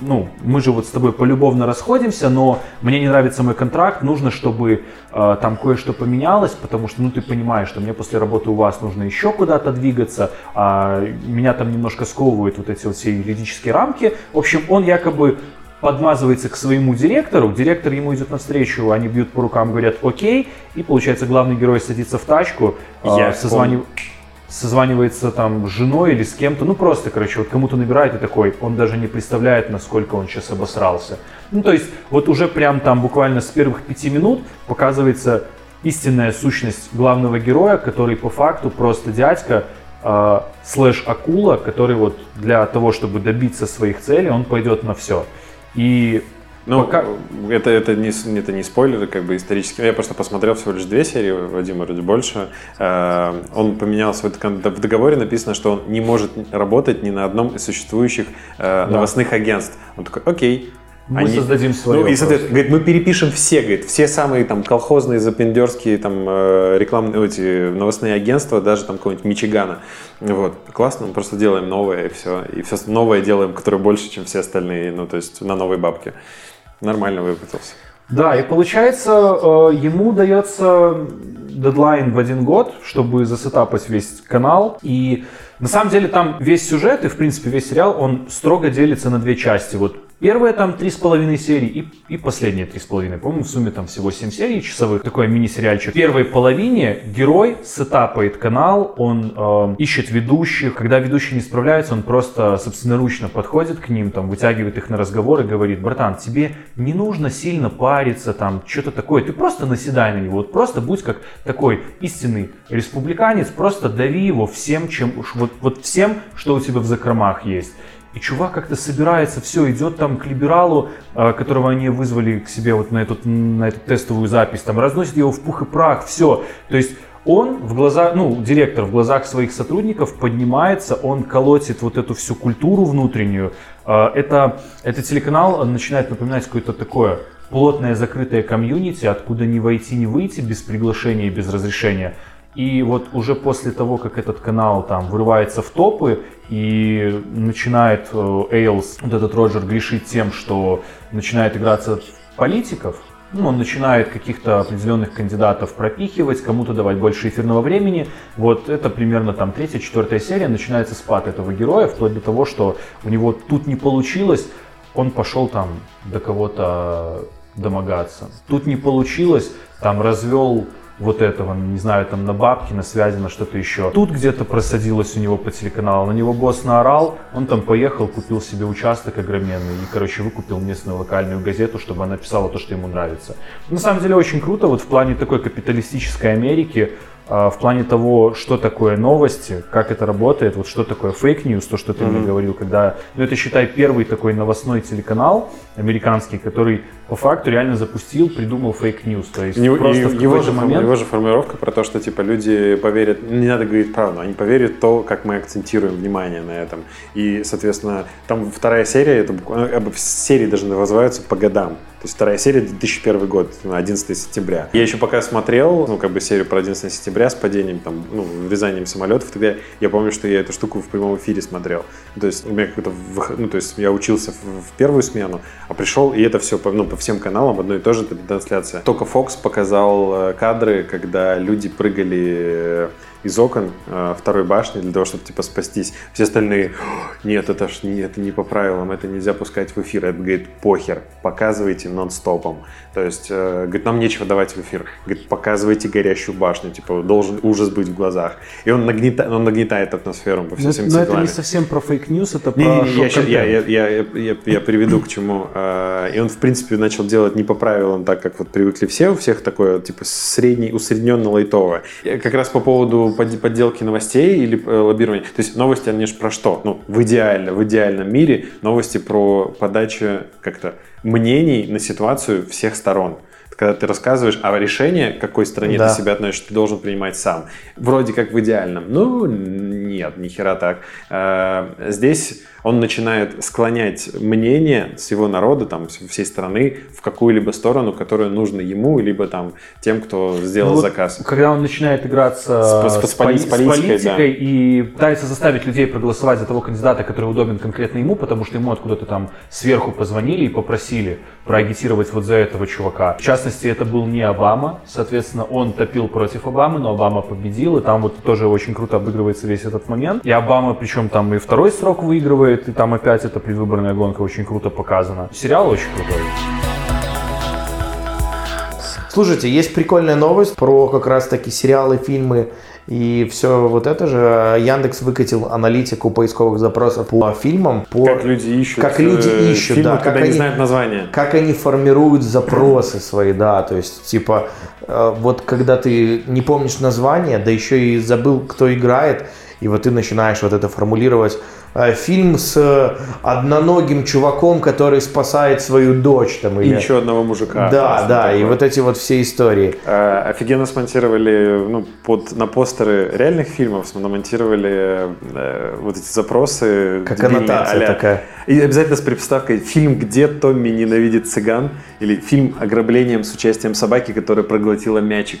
ну, мы же вот с тобой полюбовно расходимся, но мне не нравится мой контракт, нужно, чтобы э, там кое-что поменялось, потому что, ну, ты понимаешь, что мне после работы у вас нужно еще куда-то двигаться, а меня там немножко сковывают вот эти вот все юридические рамки. В общем, он якобы подмазывается к своему директору, директор ему идет навстречу, они бьют по рукам, говорят окей, и получается главный герой садится в тачку, Я э, созванивает созванивается там с женой или с кем-то, ну просто, короче, вот кому-то набирает и такой, он даже не представляет, насколько он сейчас обосрался. Ну то есть вот уже прям там буквально с первых пяти минут показывается истинная сущность главного героя, который по факту просто дядька, э, слэш акула, который вот для того, чтобы добиться своих целей, он пойдет на все. И ну, Пока... это, это, не, это не спойлеры, как бы исторические. Я просто посмотрел всего лишь две серии, Вадима вроде больше. Э, он поменялся, в договоре написано, что он не может работать ни на одном из существующих э, да. новостных агентств. Он такой, окей, мы они, создадим свое. Ну, и, соответственно, говорит, мы перепишем все, говорит, все самые там колхозные, запендерские там э, рекламные, эти новостные агентства, даже там какого-нибудь Мичигана. Вот, классно, мы просто делаем новое и все. И все новое делаем, которое больше, чем все остальные, ну, то есть на новой бабке нормально выпутался. Да, и получается, э, ему дается дедлайн в один год, чтобы засетапать весь канал. И на самом деле там весь сюжет и, в принципе, весь сериал, он строго делится на две части. Вот Первые там три с половиной серии и, и последние три с половиной. По-моему, в сумме там всего 7 серий часовых. Такой мини-сериальчик. В первой половине герой сетапает канал, он э, ищет ведущих. Когда ведущие не справляются, он просто собственноручно подходит к ним, там, вытягивает их на разговор и говорит, братан, тебе не нужно сильно париться, там, что-то такое. Ты просто наседай на него. Вот просто будь как такой истинный республиканец, просто дави его всем, чем, вот, вот всем, что у тебя в закромах есть. И чувак как-то собирается, все, идет там к либералу, а, которого они вызвали к себе вот на эту, на эту тестовую запись, там разносит его в пух и прах, все. То есть он в глазах, ну, директор в глазах своих сотрудников поднимается, он колотит вот эту всю культуру внутреннюю. А, это, этот телеканал начинает напоминать какое-то такое плотное закрытое комьюнити, откуда не войти, не выйти без приглашения и без разрешения. И вот уже после того, как этот канал там вырывается в топы и начинает Эйлс, вот этот Роджер, грешить тем, что начинает играться политиков, ну, он начинает каких-то определенных кандидатов пропихивать, кому-то давать больше эфирного времени. Вот это примерно там третья, четвертая серия, начинается спад этого героя, вплоть до того, что у него тут не получилось, он пошел там до кого-то домогаться. Тут не получилось, там развел вот этого, не знаю, там на бабки, на связи, на что-то еще. Тут где-то просадилось у него по телеканалу, на него босс наорал, он там поехал, купил себе участок огроменный и, короче, выкупил местную локальную газету, чтобы она писала то, что ему нравится. На самом деле очень круто, вот в плане такой капиталистической Америки, в плане того, что такое новости, как это работает, вот что такое фейк-ньюс, то, что ты мне говорил, когда, ну это считай первый такой новостной телеканал американский, который по факту реально запустил, придумал фейк-ньюс, то есть Не- просто и в его, же, момент... его же формулировка про то, что типа люди поверят, не надо говорить правду, они поверят то, как мы акцентируем внимание на этом. И, соответственно, там вторая серия, это буквально, бы серии даже называются по годам. То есть вторая серия 2001 год, ну, 11 сентября. Я еще пока смотрел, ну, как бы серию про 11 сентября с падением, там, ну, врезанием самолетов, тогда я помню, что я эту штуку в прямом эфире смотрел. То есть у меня выход- ну, то есть я учился в, в первую смену, а пришел, и это все по, ну, по всем каналам одно и то же, это трансляция. Только Fox показал э, кадры, когда люди прыгали э, из окон э, второй башни для того, чтобы типа спастись. Все остальные, «О, нет, это ж не, это не по правилам, это нельзя пускать в эфир. Это говорит, похер, показывайте нон-стопом. То есть, э, говорит, нам нечего давать в эфир. Говорит, показывайте горящую башню, типа должен ужас быть в глазах. И он нагнетает, он нагнетает атмосферу по Но, всем но это не совсем про фейк-ньюс, это про Не, не, я, щас- шок-контент. я, я, я, я, я приведу к чему. Э, И он, в принципе, начал делать не по правилам, так как вот привыкли все, у всех такое, типа, средний, усредненно лайтовое. Как раз по поводу подделки новостей или э, лоббирования. То есть новости, они же про что? Ну, в идеально, в идеальном мире новости про подачу как-то мнений на ситуацию всех сторон. Когда ты рассказываешь, а решение, к какой стране Да. ты себя относишь, ты должен принимать сам. Вроде как в идеальном. Ну, нет, ни хера так. Э, Здесь он начинает склонять мнение всего народа, там, вс- всей страны в какую-либо сторону, которая нужна ему, либо там тем, кто сделал Ну вот заказ. Когда он начинает играться С- с, с- с поли- с с политикой, политикой и пытается заставить людей проголосовать за того кандидата, который удобен конкретно ему, потому что ему откуда-то там сверху позвонили и попросили проагитировать вот за этого чувака. В частности, это был не Обама, соответственно, он топил против Обамы, но Обама победил, и там вот тоже очень круто обыгрывается весь этот момент. И Обама, причем там и второй срок выигрывает, и там опять эта предвыборная гонка очень круто показана. Сериал очень крутой. Слушайте, есть прикольная новость про как раз таки сериалы, фильмы и все вот это же. Яндекс выкатил аналитику поисковых запросов по фильмам, по Как люди ищут, как люди э, ищут, фильмы, да, когда как не они- знают названия. как они формируют запросы свои, да, то есть, типа, э, вот когда ты не помнишь название, да еще и забыл, кто играет, и вот ты начинаешь вот это формулировать. Э, Фильм с одноногим чуваком, который спасает свою дочь, там, И или... еще одного мужика. Да, да, и такое. вот эти вот все истории. Э, Офигенно смонтировали, ну, под, на постеры реальных фильмов намонтировали э, вот эти запросы. Как дебильные, аннотация а-ля- такая. И обязательно с приставкой «Фильм, где Томми ненавидит цыган» или «Фильм ограблением с участием собаки, которая проглотила мячик».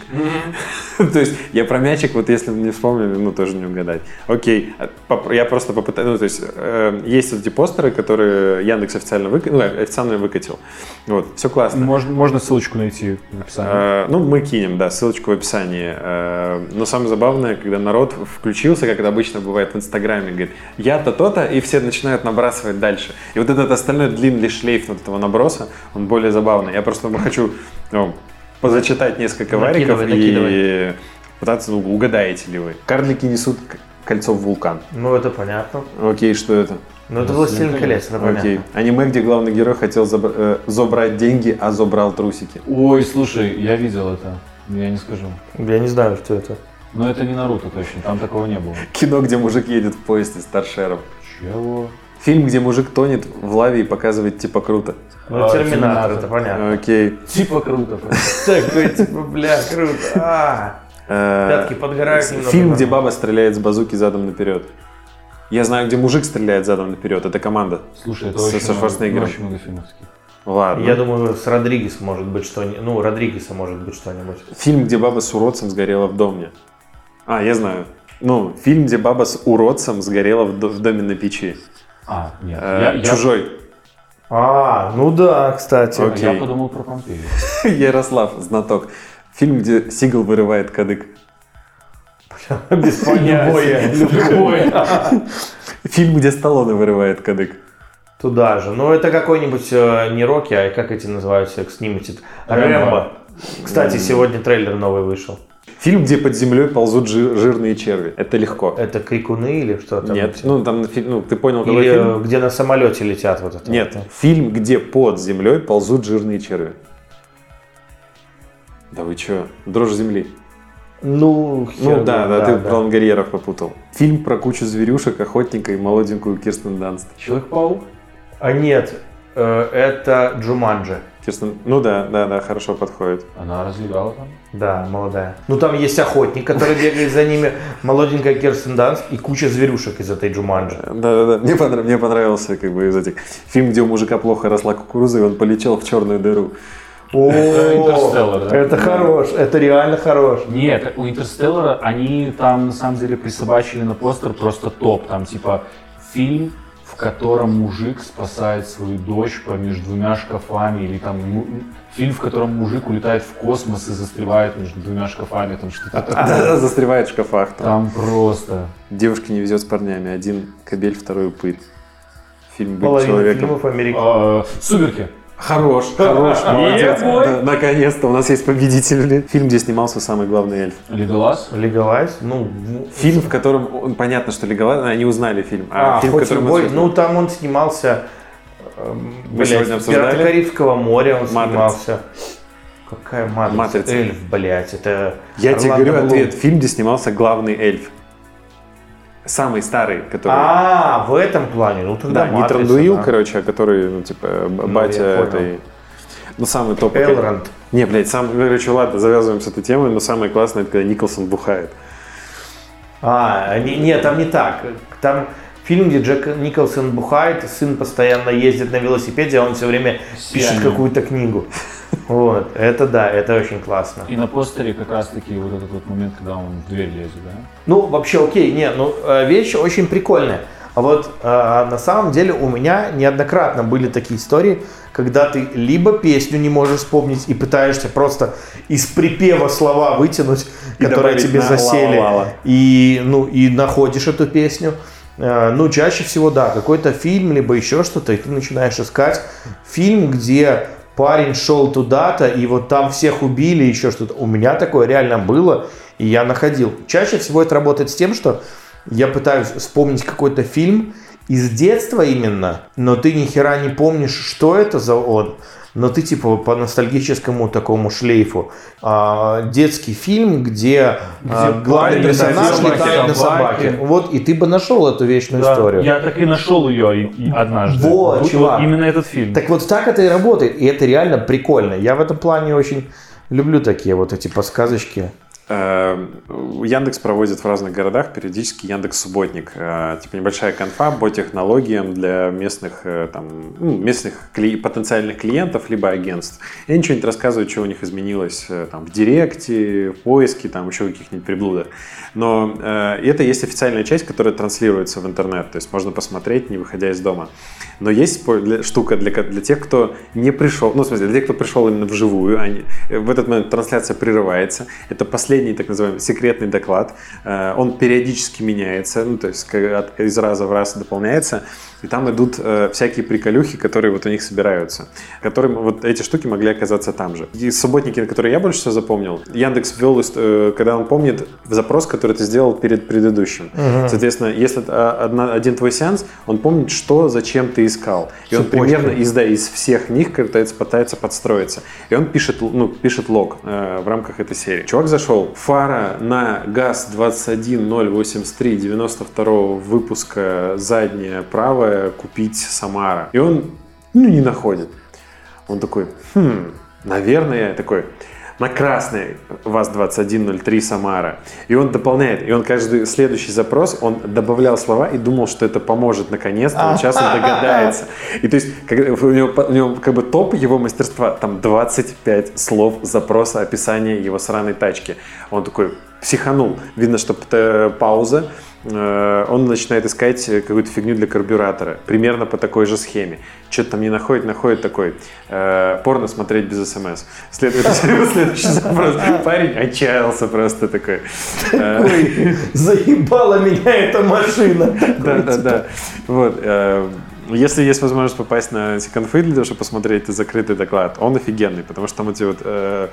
То есть я про мячик, вот если не вспомнили, ну, тоже не угадать. Окей, а, я просто попытаюсь, ну, то есть э, есть вот эти постеры, которые Яндекс официально, выка- ну, официально выкатил. Вот, все классно. Можно, можно ссылочку найти в описании. Э, Ну, мы кинем, да, ссылочку в описании. Э, Но самое забавное, когда народ включился, как это обычно бывает в Инстаграме, говорит, я-то то-то, и все начинают набрасывать дальше. И вот этот остальной длинный шлейф вот этого наброса, он более забавный. Я просто хочу ну, позачитать несколько вариков Накидывай, и накидывай. пытаться, ну, угадаете ли вы. Карлики несут кольцо в вулкан. Ну, это понятно. Окей, что это? Ну, это «Властелин колец», это понятно. Окей. Аниме, где главный герой хотел забра- э, забрать деньги, а забрал трусики. Ой, слушай, я видел это. Я не скажу. Я не знаю, что это. Но это не Наруто точно, там такого не было. Кино, где мужик едет в поезде с торшером. Чего? Фильм, где мужик тонет в лаве и показывает типа круто. Ну, А, Терминатор, «Терминатор». это понятно. Окей. Типа круто. Такой, типа, бля, круто. А, Пятки подгорают немного. Фильм, где баба стреляет с базуки задом наперед. Я знаю, где мужик стреляет задом наперед. Это команда. Слушай, это С- очень, со Шварценеггером. очень много фильмов таких. Ладно. Я думаю, с Родригес может быть что-нибудь. Ну, Родригеса может быть что-нибудь. Фильм, где баба с уродцем сгорела в доме. А, я знаю. Ну, фильм, где баба с уродцем сгорела в, до- в доме на печи. А, нет. Э, я, я- Чужой. А, ну да, кстати. я Окей. подумал про Помпею. Ярослав, знаток. Фильм, где Сигал вырывает кадык. Без понятия. Любой. Фильм, где Сталлоне вырывает кадык. Туда же. Ну, это какой-нибудь э, не Рокки, а как эти называются, как снимете? Рэмбо. Кстати, сегодня трейлер новый вышел. Фильм, где под землей ползут жи- жирные черви. Это легко. Это крикуны или что там? Нет, ну там ну, ты понял, какой Или фильм? э, где на самолете летят вот это. Нет, вот. фильм, где под землей ползут жирные черви. Да вы чё? Дрожь земли. Ну, Ну хер да, его, да, ты про лонгольеров попутал. Фильм про кучу зверюшек, охотника и молоденькую Кирстен Данст. Человек-паук? А нет, э, это Джуманджи. Кирстен, ну да, да, да, хорошо подходит. Она развлекала там. Да, молодая. Ну там есть охотник, который бегает за ними, молоденькая Кирстен Данст и куча зверюшек из этой Джуманджи. Да, да, да. Мне, понрав- мне понравился как бы из этих фильм, где у мужика плохо росла кукуруза, и он полетел в черную дыру. О, Интерстеллар, да? это хорош, это реально хорош. Нет, у Интерстеллара они там на самом деле присобачили на постер просто топ. Там типа фильм, в котором мужик спасает свою дочь помеж двумя шкафами, или там фильм, в котором мужик улетает в космос и застревает между двумя шкафами, там что-то такое. Да, застревает в шкафах. Там. Там просто. Девушке не везет с парнями. Один кобель, второй упыт. Фильм «Быть Половина человеком». фильмов Америки. А, Сумерки. Хорош, хорош, молодец. Да, Наконец-то у нас есть победитель. Фильм, где снимался самый главный эльф. Леголас. Легалайз, ну, в- Фильм, в котором, он, понятно, что Леголас, они узнали фильм. А, фильм, в хоть котором бой, ну там он снимался, эм, Мы блядь, сегодня в обсуждали? «Пиратах Карибского моря» он «Матрица». снимался. Какая матрица? «Матрица». Эльф, блядь, это Я тебе Орландо говорю Блум. ответ. Фильм, где снимался главный эльф. Самый старый, который... А, в этом плане, ну тогда да, не «Матрица», Трандуил, да. короче, а который, ну, типа, Ну, батя я понял. этой... Ну, самый топ. Элронд. Не, блядь, сам, короче, ладно, завязываем с этой темой, но самое классное, это когда Николсон бухает. А, не, нет, там не так. Там фильм, где Джек Николсон бухает, сын постоянно ездит на велосипеде, а он все время пишет какую-то книгу. Вот, это да, это очень классно. И на постере как раз таки вот этот вот момент, когда он в дверь лезет, да? Ну, вообще, окей, не, ну, э, вещь очень прикольная. А вот э, на самом деле у меня неоднократно были такие истории, когда ты либо песню не можешь вспомнить и пытаешься просто из припева слова вытянуть, И которые тебе засели, ла-ла-ла. и, ну, и находишь эту песню. Э, Ну, чаще всего, да, какой-то фильм, либо еще что-то, и ты начинаешь искать фильм, где парень шел туда-то, и вот там всех убили, еще что-то. У меня такое реально было, и я находил. Чаще всего это работает с тем, что я пытаюсь вспомнить какой-то фильм из детства именно, но ты ни хера не помнишь, что это за он, но ты типа по ностальгическому такому шлейфу. А, детский фильм, где, а, главный парень персонаж летает на собаке. Вот, и ты бы нашел эту вечную историю. Я так и нашел ее и- и однажды. Вот, Вот чувак. Именно этот фильм. Так вот так это и работает, и это реально прикольно. Я в этом плане очень люблю такие вот эти подсказочки. Э, Яндекс проводит в разных городах периодически Яндекс Субботник. Э, Типа небольшая конфа по технологиям для местных, э, там, ну, местных кли- потенциальных клиентов либо агентств. И они что-нибудь рассказывают, что у них изменилось э, там, в Директе, в поиске, там еще каких-нибудь приблудах. Но э, это есть официальная часть, которая транслируется в интернет. То есть можно посмотреть, не выходя из дома. Но есть штука для, для тех, кто не пришел, ну, в смысле, для тех, кто пришел именно вживую, они, в этот момент трансляция прерывается. Это последний, так называемый, секретный доклад. Э, Он периодически меняется, ну, то есть из раза в раз дополняется. И там идут э, всякие приколюхи, которые вот у них собираются. Которым вот эти штуки могли оказаться там же. И субботники, на которые я больше всего запомнил, Яндекс ввел, э, когда он помнит запрос, который ты сделал перед предыдущим. Соответственно, если это одна- один твой сеанс, он помнит, что, зачем ты искал. И он Цепочка. примерно из, да, из всех них пытается, пытается подстроиться. И он пишет, ну, пишет лог э, в рамках этой серии. Чувак зашел, фара на ГАЗ 21083 92 выпуска задняя правая купить Самара. И он, ну, не находит. Он такой, хм, наверное, такой, на красный ВАЗ-2103 Самара. И он дополняет, и он каждый следующий запрос, он добавлял слова и думал, что это поможет наконец-то, он сейчас он догадается. И то есть как- у него, у него как бы топ его мастерства, там 25 слов запроса, описания его сраной тачки. Он такой психанул. Видно, что п- пауза, Э, он начинает искать э, какую-то фигню для карбюратора. Примерно по такой же схеме. Что-то там не находит, находит такой. э, порно смотреть без смс. След- следующий запрос. Парень отчаялся просто такой. Э, заебала меня эта машина. Да, да, да. Вот. Если есть возможность попасть на секонфы для того, чтобы посмотреть закрытый доклад, он офигенный, потому что там эти вот э,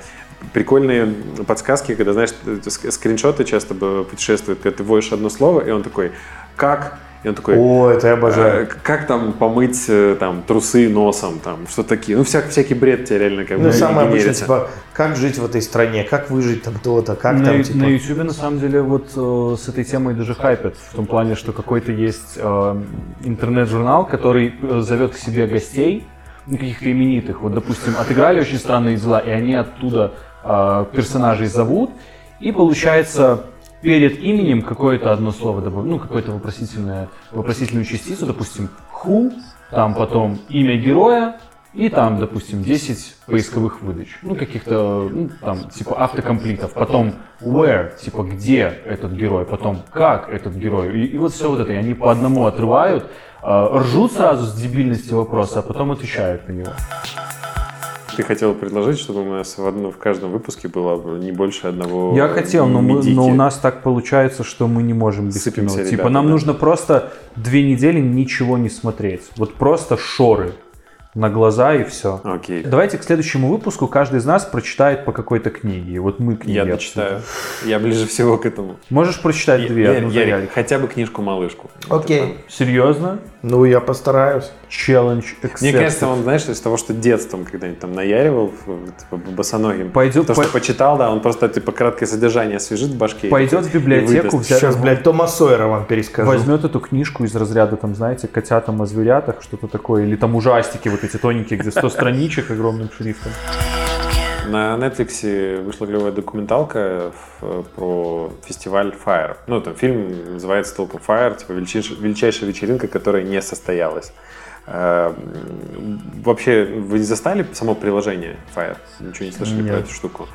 прикольные подсказки, когда, знаешь, э, ск- скриншоты часто путешествуют, когда ты вводишь одно слово, и он такой, как И он такой, О, это я обожаю. «Э, как там помыть э, там трусы носом, там что такие. Ну, всяк, всякий бред тебе реально как бы Ну, самое обычное, типа, как жить в этой стране, как выжить там то-то, как на, там, типа... на YouTube на самом деле вот э, с этой темой даже хайпят в том плане, что какой-то есть э, интернет-журнал, который зовет к себе гостей, ну, каких-то именитых. Вот, допустим, отыграли очень странные дела, и они оттуда э, персонажей зовут, и получается перед именем какое-то одно слово добавляют, ну, какое-то вопросительное, вопросительную частицу, допустим, who, там потом имя героя, и там, допустим, 10 поисковых выдач. Ну, каких-то, ну, там, типа автокомплитов. Потом where, типа где этот герой. Потом как этот герой. И, и вот все вот это. И они по одному отрывают, э, ржут сразу с дебильности вопроса, а потом отвечают на него. Ты хотел предложить, чтобы у нас в, одном, в каждом выпуске было не больше одного Я хотел, но, мы- медики. но у нас так получается, что мы не можем без Сыпемся, кино. ребята, Типа нам да. нужно просто две недели ничего не смотреть. Вот просто шоры на глаза и все. Окей. Давайте к следующему выпуску каждый из нас прочитает по какой-то книге. Вот мы книги Я дочитаю. Я ближе всего к этому. Можешь прочитать две, Я- одну за Ярик, Ярик. хотя бы книжку-малышку. Окей. Серьезно? Ну, я постараюсь. Челлендж Мне кажется, он, знаешь, из того, что детством когда-нибудь там наяривал, типа, босоногим. Пойдет- То, что по- почитал, да, он просто, типа, краткое содержание освежит в башке. и Пойдет в библиотеку, взять- Сейчас, блядь, Тома Сойера вам перескажу. возьмет эту книжку из разряда, там, знаете, котятам о зверятах, что-то такое, или там ужастики вот эти тоненькие, где 100 страничек огромным шрифтом. На Netflix вышла клевая документалка э, про фестиваль Fire. Ну, там фильм называется толком Fire, типа величайшая, вечеринка, которая не состоялась. Э, м, Вообще, вы не застали само приложение Fire? Ничего не слышали про Нет. эту штуку?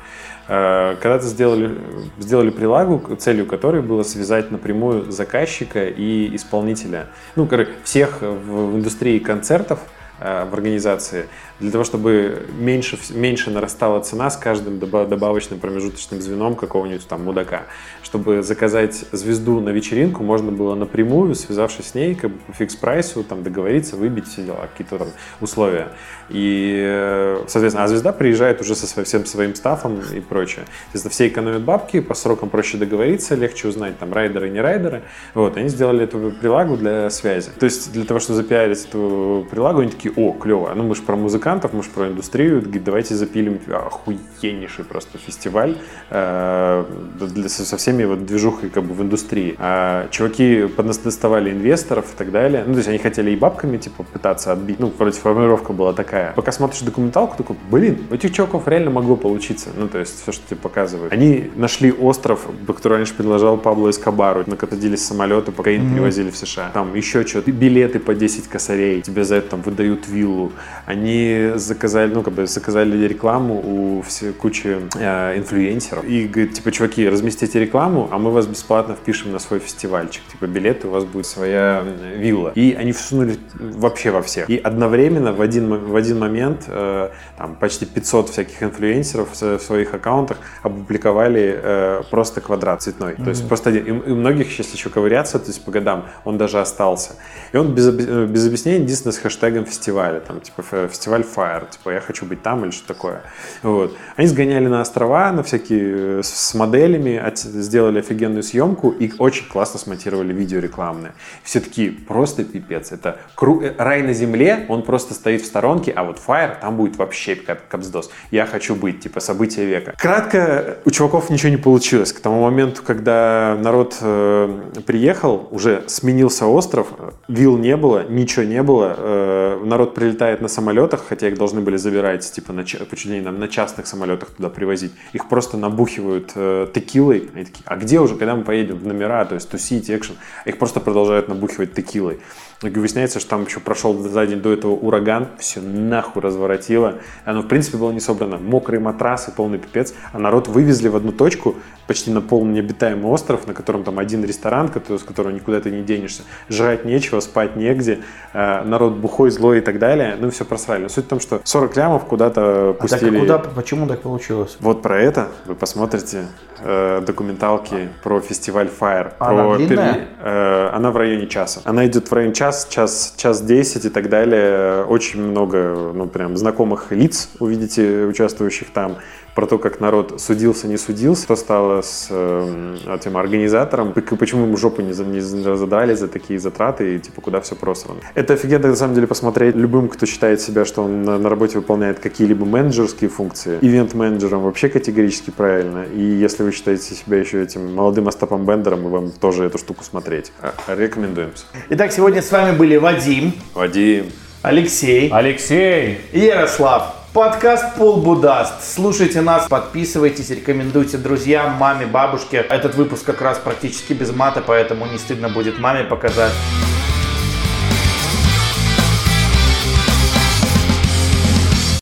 Э, Когда-то сделали, сделали прилагу, целью которой было связать напрямую заказчика и исполнителя. Ну, короче, всех в, индустрии концертов в организации, для того, чтобы меньше, меньше нарастала цена с каждым доба- добавочным промежуточным звеном какого-нибудь там мудака. Чтобы заказать звезду на вечеринку, можно было напрямую, связавшись с ней, как бы по фикс-прайсу, там договориться, выбить все дела, какие-то там условия. И, э, соответственно, а звезда приезжает уже со сво- всем своим стафом и прочее. Соответственно, все экономят бабки, по срокам проще договориться, легче узнать, там, райдеры, не райдеры. Вот, они сделали эту прилагу для связи. То есть, для того, чтобы запиарить эту прилагу, они такие, о, клево, ну мы же про музыкантов, мы же про индустрию, давайте запилим охуеннейший просто фестиваль э, для- со всеми вот движухой как бы в индустрии. А чуваки подоставали инвесторов и так далее. Ну, то есть они хотели и бабками, типа, пытаться отбить. Ну, вроде формулировка была такая. Пока смотришь документалку, такой, блин, у этих чуваков реально могло получиться. Ну, то есть все, что тебе показывают. Они нашли остров, который раньше предложил Пабло Эскобару, на который садились самолеты, пока им перевозили в США. Там еще что-то, билеты по 10 косарей, тебе за это там выдают виллу. Они заказали, ну, как бы заказали рекламу у все, кучи э, инфлюенсеров. И говорит, типа, чуваки, разместите рекламу, а мы вас бесплатно впишем на свой фестивальчик. Типа, билеты, у вас будет своя э, вилла. И они всунули вообще во всех. И одновременно в один, в один момент э, там почти 500 всяких инфлюенсеров в своих аккаунтах опубликовали э, просто квадрат цветной. То есть просто один. И, и многих, если еще ковыряться, то есть по годам, он даже остался. И он без, э, без объяснения, единственное, с хэштегом фестиваля. Там, типа, фе- фестиваль Fire. Типа, я хочу быть там или что такое. Вот. Они сгоняли на острова, на всякие, э, с, моделями, сделали офигенную съемку и очень классно смонтировали видео рекламное. Все такие, просто пипец. Это кру- э, рай на земле, он просто стоит в сторонке, а вот Fire там будет вообще кап- капсдос. Я хочу быть, типа, событие века. Кратко, у чуваков ничего не получилось. К тому моменту, когда народ э, приехал, уже сменился остров, э, вилл не было, ничего не было, э, народ прилетает на самолетах, хотя их должны были забирать, типа, на, чуть ли не на, на частных самолетах туда привозить. Их просто набухивают э, текилой. Они такие, а где уже, когда мы поедем в номера, то есть тусить, экшен? Их просто продолжают набухивать текилой. И выясняется, что там еще прошел за день до этого ураган, все нахуй разворотило. Оно, в принципе, было не собрано. Мокрые матрасы, полный пипец. А народ вывезли в одну точку, почти на полный необитаемый остров, на котором там один ресторан, который, с которого никуда ты не денешься. Жрать нечего, спать негде. э, народ бухой, злой и так далее. Ну, все просрали. Но суть в том, что 40 лямов куда-то А так а пустили. куда, почему так получилось? Вот про это вы посмотрите э, документалки про фестиваль Fire. Она про длинная? перли- э, она в районе часа. Она идет в районе час, час, час 10 и так далее. Очень много, ну, прям знакомых лиц увидите, участвующих там. Про то, как народ судился, не судился, что стало с э, этим организатором, почему ему жопу не, не задали за такие затраты и типа куда все просрано. Это офигенно на самом деле посмотреть любым, кто считает себя, что он на, на работе выполняет какие-либо менеджерские функции. Ивент-менеджером вообще категорически правильно. И если вы считаете себя еще этим молодым Остапом Бендером, мы вам тоже эту штуку смотреть. А, рекомендуем. Итак, сегодня с вами были Вадим. Вадим. Алексей. Алексей. И Ярослав. Подкаст Полбудаст. Слушайте нас, подписывайтесь, рекомендуйте друзьям, маме, бабушке. Этот выпуск как раз практически без мата, поэтому не стыдно будет маме показать.